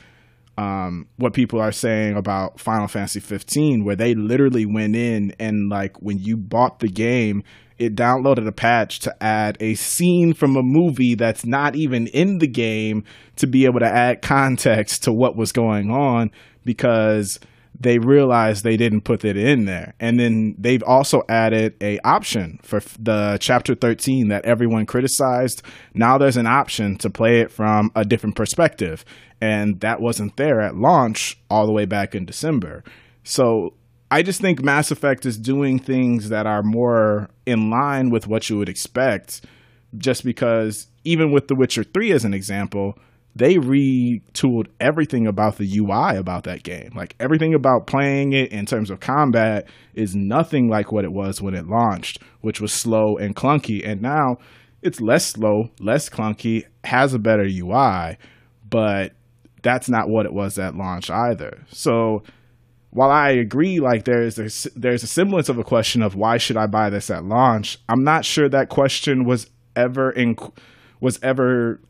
um, what people are saying about Final Fantasy 15, where they literally went in and like when you bought the game, it downloaded a patch to add a scene from a movie that's not even in the game to be able to add context to what was going on because they realized they didn't put it in there. And then they've also added a option for the chapter 13 that everyone criticized. Now there's an option to play it from a different perspective. And that wasn't there at launch all the way back in December. So I just think Mass Effect is doing things that are more in line with what you would expect just because even with The Witcher 3 as an example, they retooled everything about the UI about that game. Like everything about playing it in terms of combat is nothing like what it was when it launched, which was slow and clunky. And now it's less slow, less clunky, has a better UI, but that's not what it was at launch either. So while I agree, like there's a, there's a semblance of a question of why should I buy this at launch, I'm not sure that question was ever in was ever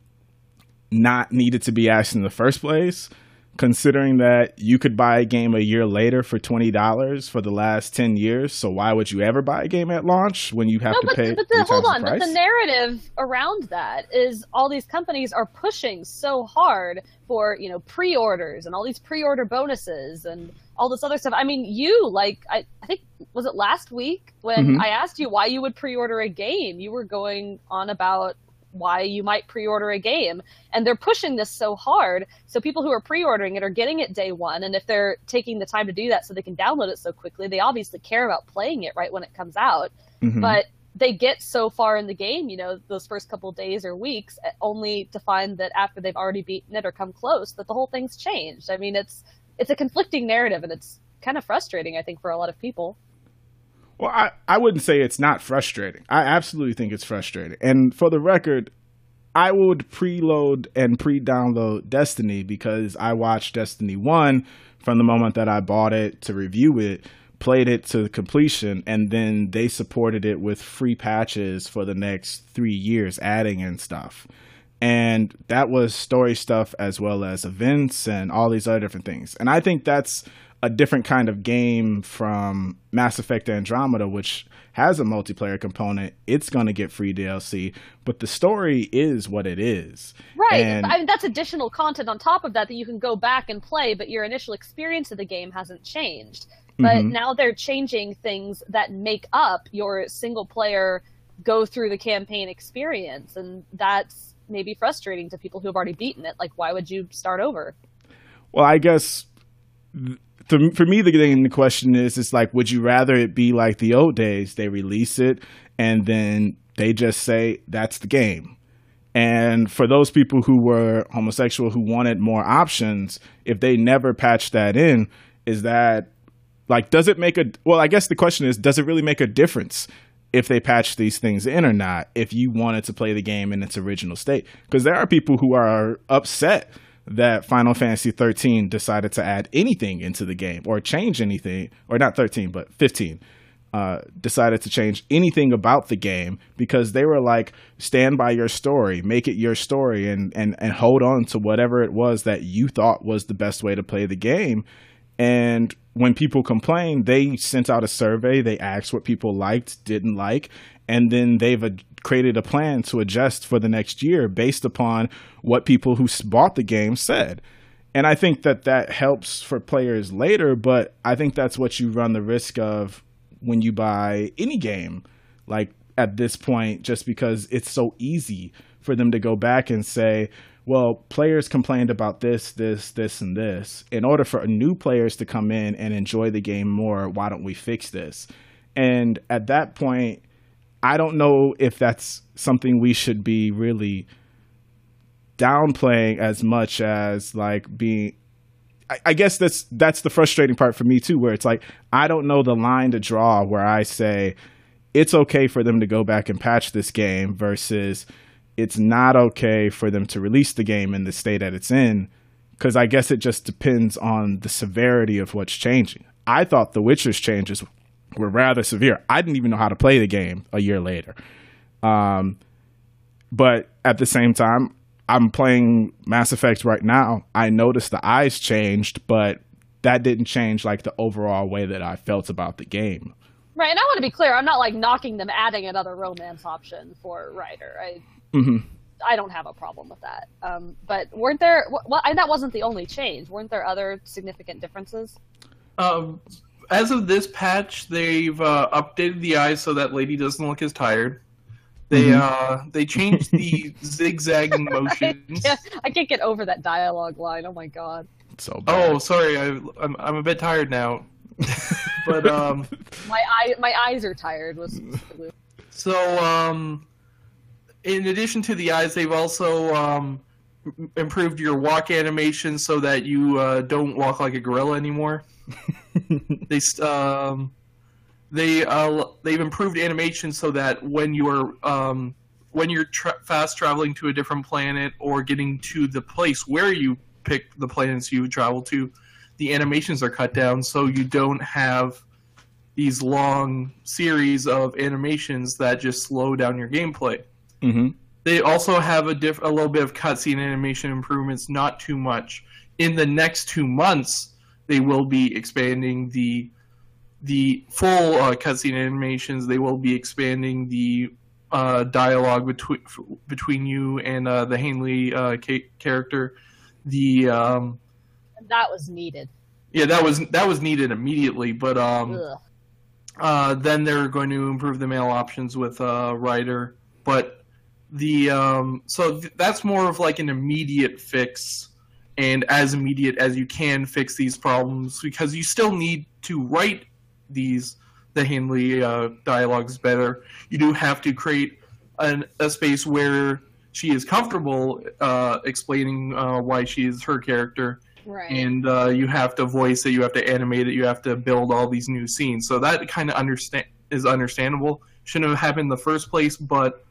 not needed to be asked in the first place, considering that you could buy a game a year later for twenty dollars for the last ten years. So why would you ever buy a game at launch when you have no, to but, pay? But the, hold on, the but the narrative around that is all these companies are pushing so hard for you know pre-orders and all these pre-order bonuses and all this other stuff. I mean, you like I, I think was it last week when mm-hmm. I asked you why you would pre-order a game, you were going on about why you might pre-order a game. And they're pushing this so hard so people who are pre-ordering it are getting it day one. And if they're taking the time to do that so they can download it so quickly they obviously care about playing it right when it comes out. Mm-hmm. but they get so far in the game you know those first couple days or weeks eh, only to find that after they've already beaten it or come close that the whole thing's changed. I mean it's it's a conflicting narrative and it's kind of frustrating i think for a lot of people well, I, I wouldn't say it's not frustrating. I absolutely think it's frustrating. And for the record, I would preload and pre download Destiny because I watched Destiny 1 from the moment that I bought it to review it, played it to completion, and then they supported it with free patches for the next three years, adding and stuff. And that was story stuff as well as events and all these other different things. And I think that's a different kind of game from Mass Effect Andromeda, which has a multiplayer component. It's going to get free DLC, but the story is what it is. Right. And- I mean, that's additional content on top of that that you can go back and play, but your initial experience of the game hasn't changed. But Mhm. now they're changing things that make up your single player go through the campaign experience, and that's maybe frustrating to people who have already beaten it. Like, why would you start over? Well, I guess for me, the thing, the question is, it's like, would you rather it be like the old days? They release it and then they just say that's the game. And for those people who were homosexual who wanted more options, if they never patch that in, is that like does it make a well? I guess the question is, does it really make a difference if they patch these things in or not? If you wanted to play the game in its original state, because there are people who are upset that Final Fantasy 13 decided to add anything into the game or change anything, or not 13, but 15, uh, decided to change anything about the game because they were like, stand by your story, make it your story, and, and, and hold on to whatever it was that you thought was the best way to play the game. And when people complained, they sent out a survey. They asked what people liked, didn't like, and then they've created a plan to adjust for the next year based upon what people who bought the game said. And I think that that helps for players later, but I think that's what you run the risk of when you buy any game. Like at this point, just because it's so easy for them to go back and say, well, players complained about this, this, this, and this. In order for new players to come in and enjoy the game more, why don't we fix this? And at that point, I don't know if that's something we should be really downplaying as much as like being I, I guess that's that's the frustrating part for me too, where it's like I don't know the line to draw where I say it's okay for them to go back and patch this game versus it's not okay for them to release the game in the state that it's in because I guess it just depends on the severity of what's changing. I thought The Witcher's changes were rather severe. I didn't even know how to play the game a year later. Um, but at the same time, I'm playing Mass Effect right now. I noticed the eyes changed, but that didn't change like the overall way that I felt about the game. Right, and I want to be clear. I'm not like knocking them adding another romance option for Ryder. I hmm I don't have a problem with that. Um, but weren't there? Well, and that wasn't the only change. Weren't there other significant differences? Um, as of this patch, they've uh, updated the eyes so that lady doesn't look as tired. They Mhm. uh, they changed the zigzagging motions. Yeah, I can't get over that dialogue line. Oh my god. So bad. Oh, sorry, I, I'm I'm a bit tired now. but um, My eye, my eyes are tired. Was so um, in addition to the eyes, they've also um, m- improved your walk animation so that you uh, don't walk like a gorilla anymore. they um, they uh, they've improved animation so that when you're um, when you're tra- fast traveling to a different planet or getting to the place where you pick the planets you travel to, the animations are cut down so you don't have these long series of animations that just slow down your gameplay. hmm They also have a diff- a little bit of cutscene animation improvements, not too much. In the next two months, they will be expanding the the full uh, cutscene animations. They will be expanding the uh, dialogue between between you and uh, the Hainly uh, ca- character. The um, that was needed. yeah, that was that was needed immediately, but um, uh, then they're going to improve the male options with uh, Ryder, but the um, so th- that's more of like an immediate fix, and as immediate as you can fix these problems because you still need to write these the Hainly uh, dialogues better. You do have to create an, a space where she is comfortable uh, explaining uh, why she is her character Right. and uh, you have to voice it, you have to animate it, you have to build all these new scenes. So that kind of understand is understandable. Shouldn't have happened in the first place, but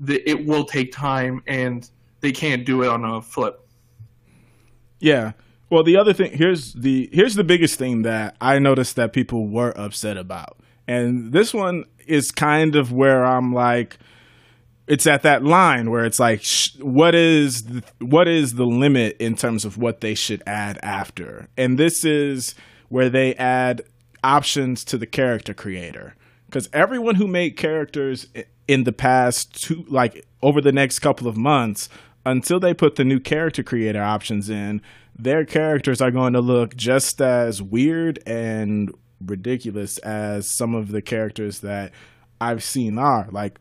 the, it will take time, and they can't do it on a flip. Yeah. Well, the other thing here's the here's the biggest thing that I noticed that people were upset about, and this one is kind of where I'm like, it's at that line where it's like sh- what is the, what is the limit in terms of what they should add after and this is where they add options to the character creator because everyone who made characters eh, in the past two like over the next couple of months until they put the new character creator options in their characters are going to look just as weird and ridiculous as some of the characters that I've seen are like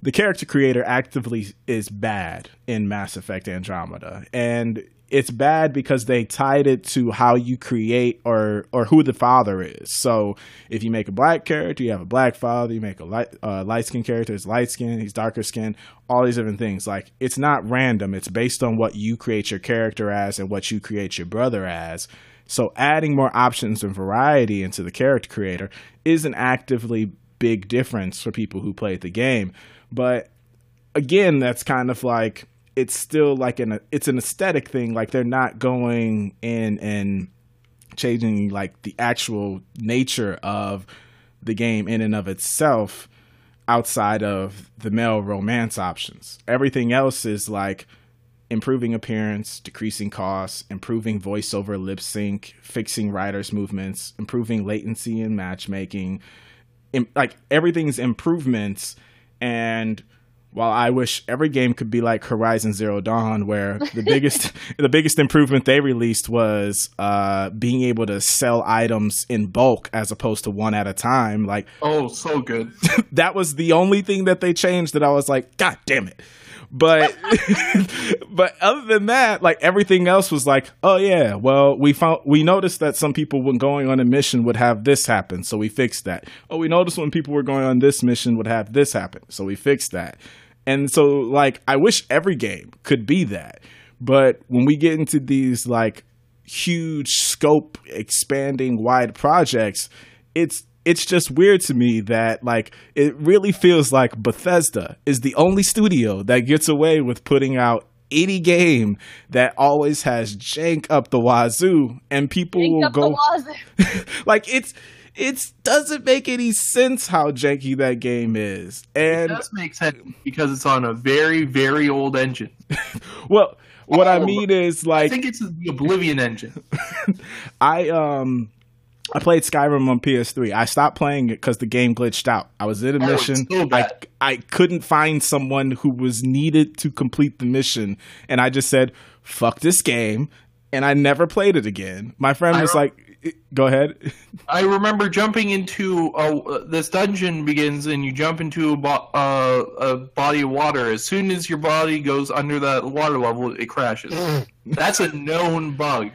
the character creator actively is bad in Mass Effect Andromeda. And it's bad because they tied it to how you create or or who the father is. So if you make a black character, you have a black father. You make a light uh, light skin character, it's light skin. He's darker skin. All these different things. Like it's not random. It's based on what you create your character as and what you create your brother as. So adding more options and variety into the character creator is an actively big difference for people who played the game. But again, that's kind of like it's still like an it's an aesthetic thing. Like they're not going in and changing like the actual nature of the game in and of itself outside of the male romance options. Everything else is like improving appearance, decreasing costs, improving voiceover lip sync, fixing Ryder's movements, improving latency in matchmaking. like everything's improvements and while I wish every game could be like Horizon Zero Dawn, where the biggest the biggest improvement they released was uh, being able to sell items in bulk as opposed to one at a time. Like, oh, so good. that was the only thing that they changed that I was like, God damn it! But but other than that, like everything else was like, oh yeah, well we found we noticed that some people when going on a mission would have this happen, so we fixed that. Oh, we noticed when people were going on this mission would have this happen, so we fixed that. And so like I wish every game could be that. But when we get into these like huge scope expanding wide projects, it's it's just weird to me that like it really feels like Bethesda is the only studio that gets away with putting out any game that always has jank up the wazoo and people jank will go like it's it doesn't make any sense how janky that game is. And it does make sense because it's on a very, very old engine. well, what oh, I mean is like I think it's the Oblivion engine. I um I played Skyrim on PS3. I stopped playing it because the game glitched out. I was in a oh, mission. So I I couldn't find someone who was needed to complete the mission, and I just said, "Fuck this game," and I never played it again. My friend I was like, "Go ahead." I remember jumping into a, this dungeon begins, and you jump into a, bo- uh, a body of water. As soon as your body goes under that water level, it crashes. that's a known bug,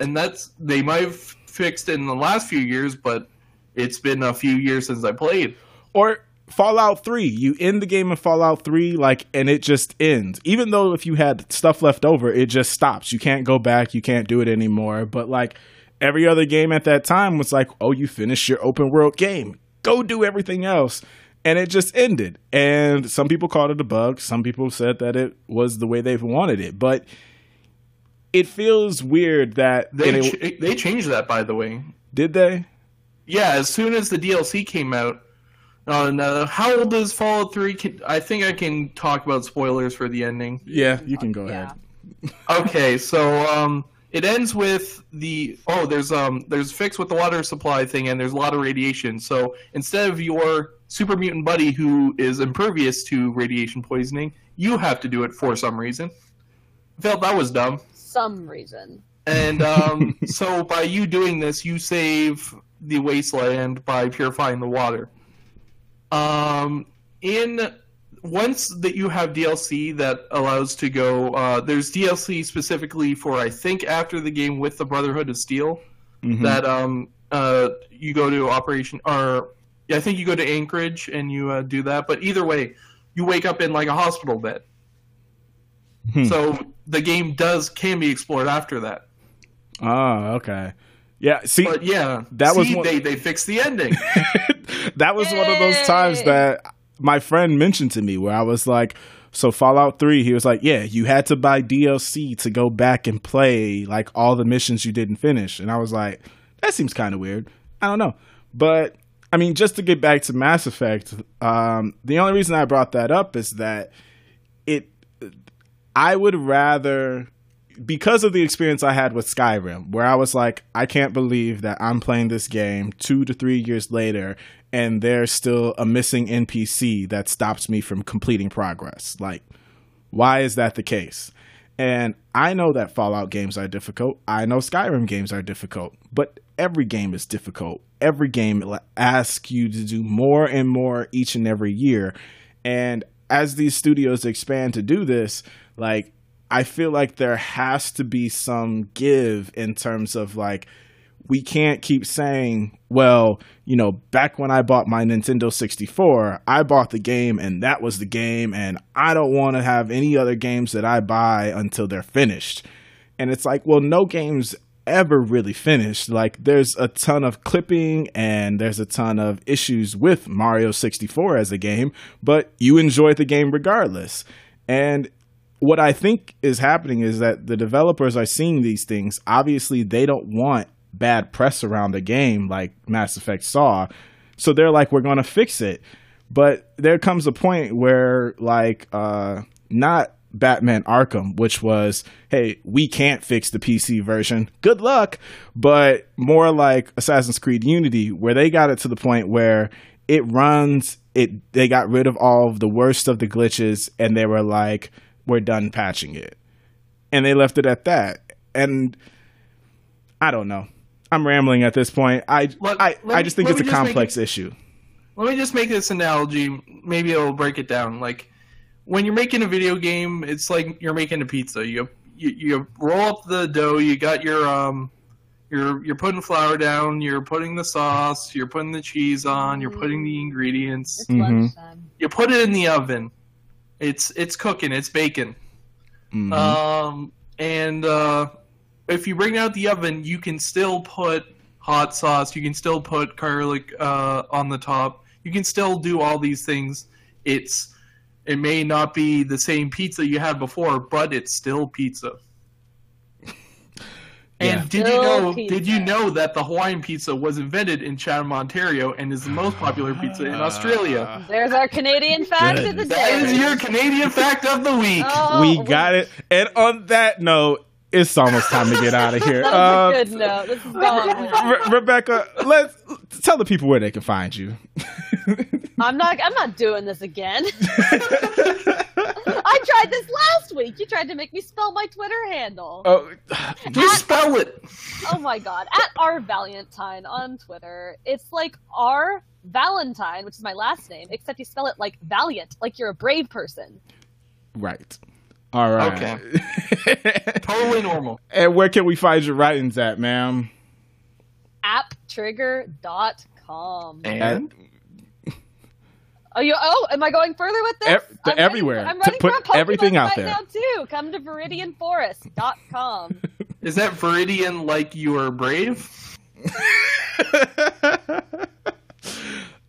and that's they might have fixed in the last few years, but it's been a few years since I played. Or Fallout 3, you end the game in Fallout 3 like and it just ends. Even though if you had stuff left over, it just stops. You can't go back, you can't do it anymore, but like every other game at that time was like, "Oh, you finished your open world game. Go do everything else." And it just ended. And some people called it a bug, some people said that it was the way they wanted it, but it feels weird that they ch- they changed that by the way. Did they? Yeah, as soon as the DLC came out. Uh, now, how old is Fallout Three? Can, I think I can talk about spoilers for the ending. Yeah, you can go yeah. ahead. okay, so um, it ends with the oh, there's um, there's fix with the water supply thing, and there's a lot of radiation. So instead of your super mutant buddy who is impervious to radiation poisoning, you have to do it for some reason. I felt that was dumb some reason. And um, so by you doing this, you save the wasteland by purifying the water. Um, in once that you have DLC that allows to go, uh, there's DLC specifically for I think after the game with the Brotherhood of Steel mm-hmm. that um, uh, you go to Operation or yeah, I think you go to Anchorage and you uh, do that. But either way, you wake up in like a hospital bed. Hmm. So the game does can be explored after that. Oh, okay. Yeah, see, but yeah, that see, was one... they they fixed the ending. that was Yay! one of those times that my friend mentioned to me where I was like, so Fallout 3, he was like, yeah, you had to buy DLC to go back and play like all the missions you didn't finish. And I was like, that seems kind of weird. I don't know. But I mean, just to get back to Mass Effect, um, the only reason I brought that up is that it. I would rather, because of the experience I had with Skyrim, where I was like, I can't believe that I'm playing this game two to three years later, and there's still a missing NPC that stops me from completing progress. Like, why is that the case? And I know that Fallout games are difficult. I know Skyrim games are difficult, but every game is difficult. Every game asks you to do more and more each and every year. And as these studios expand to do this, like I feel like there has to be some give in terms of like we can't keep saying, well, you know, back when I bought my Nintendo 64, I bought the game and that was the game, and I don't want to have any other games that I buy until they're finished. And it's like, well, no game's ever really finished. Like, there's a ton of clipping and there's a ton of issues with Mario 64 as a game, but you enjoyed the game regardless. And what I think is happening is that the developers are seeing these things. Obviously, they don't want bad press around the game like Mass Effect saw. So they're like, we're going to fix it. But there comes a point where, like, uh, not Batman Arkham, which was, hey, we can't fix the PC version. Good luck. But more like Assassin's Creed Unity, where they got it to the point where it runs, it they got rid of all of the worst of the glitches and they were like, we're done patching it. And they left it at that. And I don't know. I'm rambling at this point. I Let- I, let I me- just think it's a me complex issue. Let me just make this analogy. Maybe it'll break it down. Like when you're making a video game, it's like you're making a pizza. You you, you roll up the dough. You got your um, you're you're putting flour down. You're putting the sauce. You're putting the cheese on. You're putting the ingredients. It's Mhm. lunchtime. You put it in the oven. It's it's cooking. It's baking. Mhm. Um, and uh, if you bring out the oven, you can still put hot sauce. You can still put garlic uh, on the top. You can still do all these things. It's it may not be the same pizza you had before, but it's still pizza. And Yeah. did you know? pizza. Did you know that the Hawaiian pizza was invented in Chatham, Ontario, and is the most popular pizza in Australia? Ah. There's our Canadian fact of the day. That is your Canadian fact of the week. Oh, we got it. And on that note, it's almost time to get out of here. That Uh, a good note. This is gone. Re- Rebecca, let's tell the people where they can find you. I'm not. I'm not doing this again. I tried this last week. You tried to make me spell my Twitter handle. oh, Just spell it. Oh my god. At R Valentine on Twitter. It's like R Valentine, which is my last name, except you spell it like valiant, like you're a brave person. right. All right. Okay. Totally normal. and where can we find your writings at, ma'am? Apptrigger.com. And Oh, you, oh, am I going further with this? Ev- to I'm everywhere. For, I'm To put for a everything out right there. now too. Come to ViridianForest.com. is that Viridian like you are brave?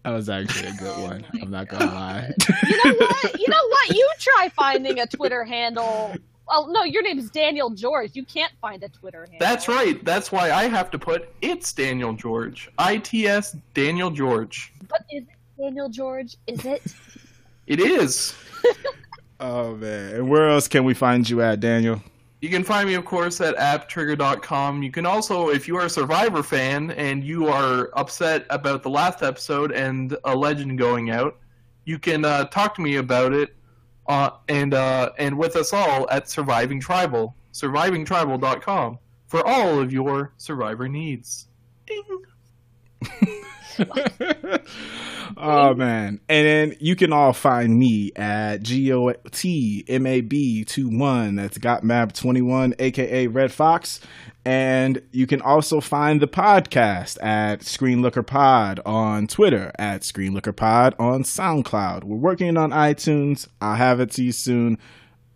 That was actually a good oh one. I'm not gonna lie. you know what? You know what? You try finding a Twitter handle. Oh no, your name's Daniel George. You can't find a Twitter handle. That's right. That's why I have to put it's Daniel George. ITS Daniel George. But is it Daniel George? Is it? It is. oh man. And where else can we find you at, Daniel? You can find me, of course, at apptrigger.com. You can also, if you are a Survivor fan and you are upset about the last episode and a legend going out, you can uh, talk to me about it uh, and uh, and with us all at Surviving Tribal, survivingtribal.com for all of your Survivor needs. Ding. oh man. And then you can all find me at G O T M A B 21. That's got map 21 aka Red Fox. And you can also find the podcast at Screenlooker Pod on Twitter, at Screenlooker Pod on SoundCloud. We're working on iTunes. I'll have it to you soon.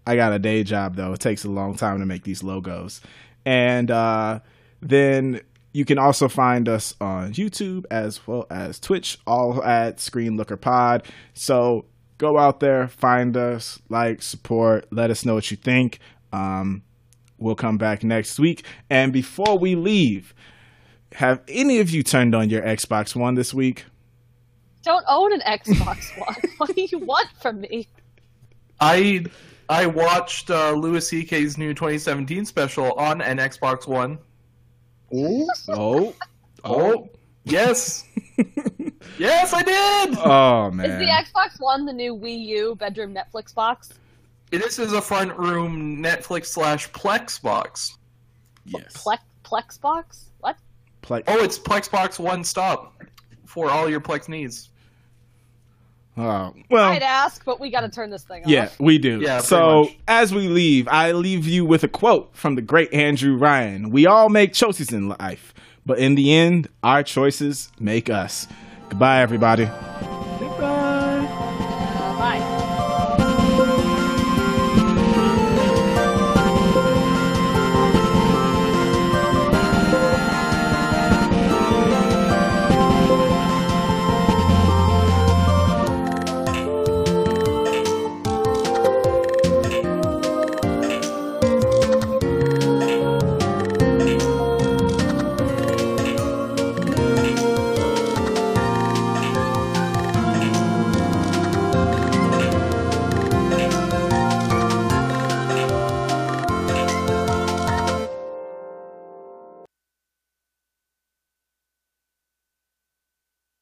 I got a day job though. It takes a long time to make these logos. And uh, then you can also find us on YouTube as well as Twitch, all at Screen Looker Pod. So go out there, find us, like, support, let us know what you think. Um, we'll come back next week. And before we leave, have any of you turned on your Xbox One this week? don't own an Xbox One. what do you want from me? I I watched uh, Louis C.K.'s new 2017 special on an Xbox One. Oh. Oh. oh, oh, yes, yes, I did. oh man. Is the Xbox One the new Wii U bedroom Netflix box? This is a front room Netflix slash Plex box. yes. Plex Plex box? What? Plex. Oh, it's Plexbox One Stop for all your Plex needs. Oh, well. I'd ask, but we got to turn this thing Yeah, off. Yeah, we do. Yeah, so as we leave, I leave you with a quote from the great Andrew Ryan. We all make choices in life, but in the end, our choices make us. Goodbye, everybody.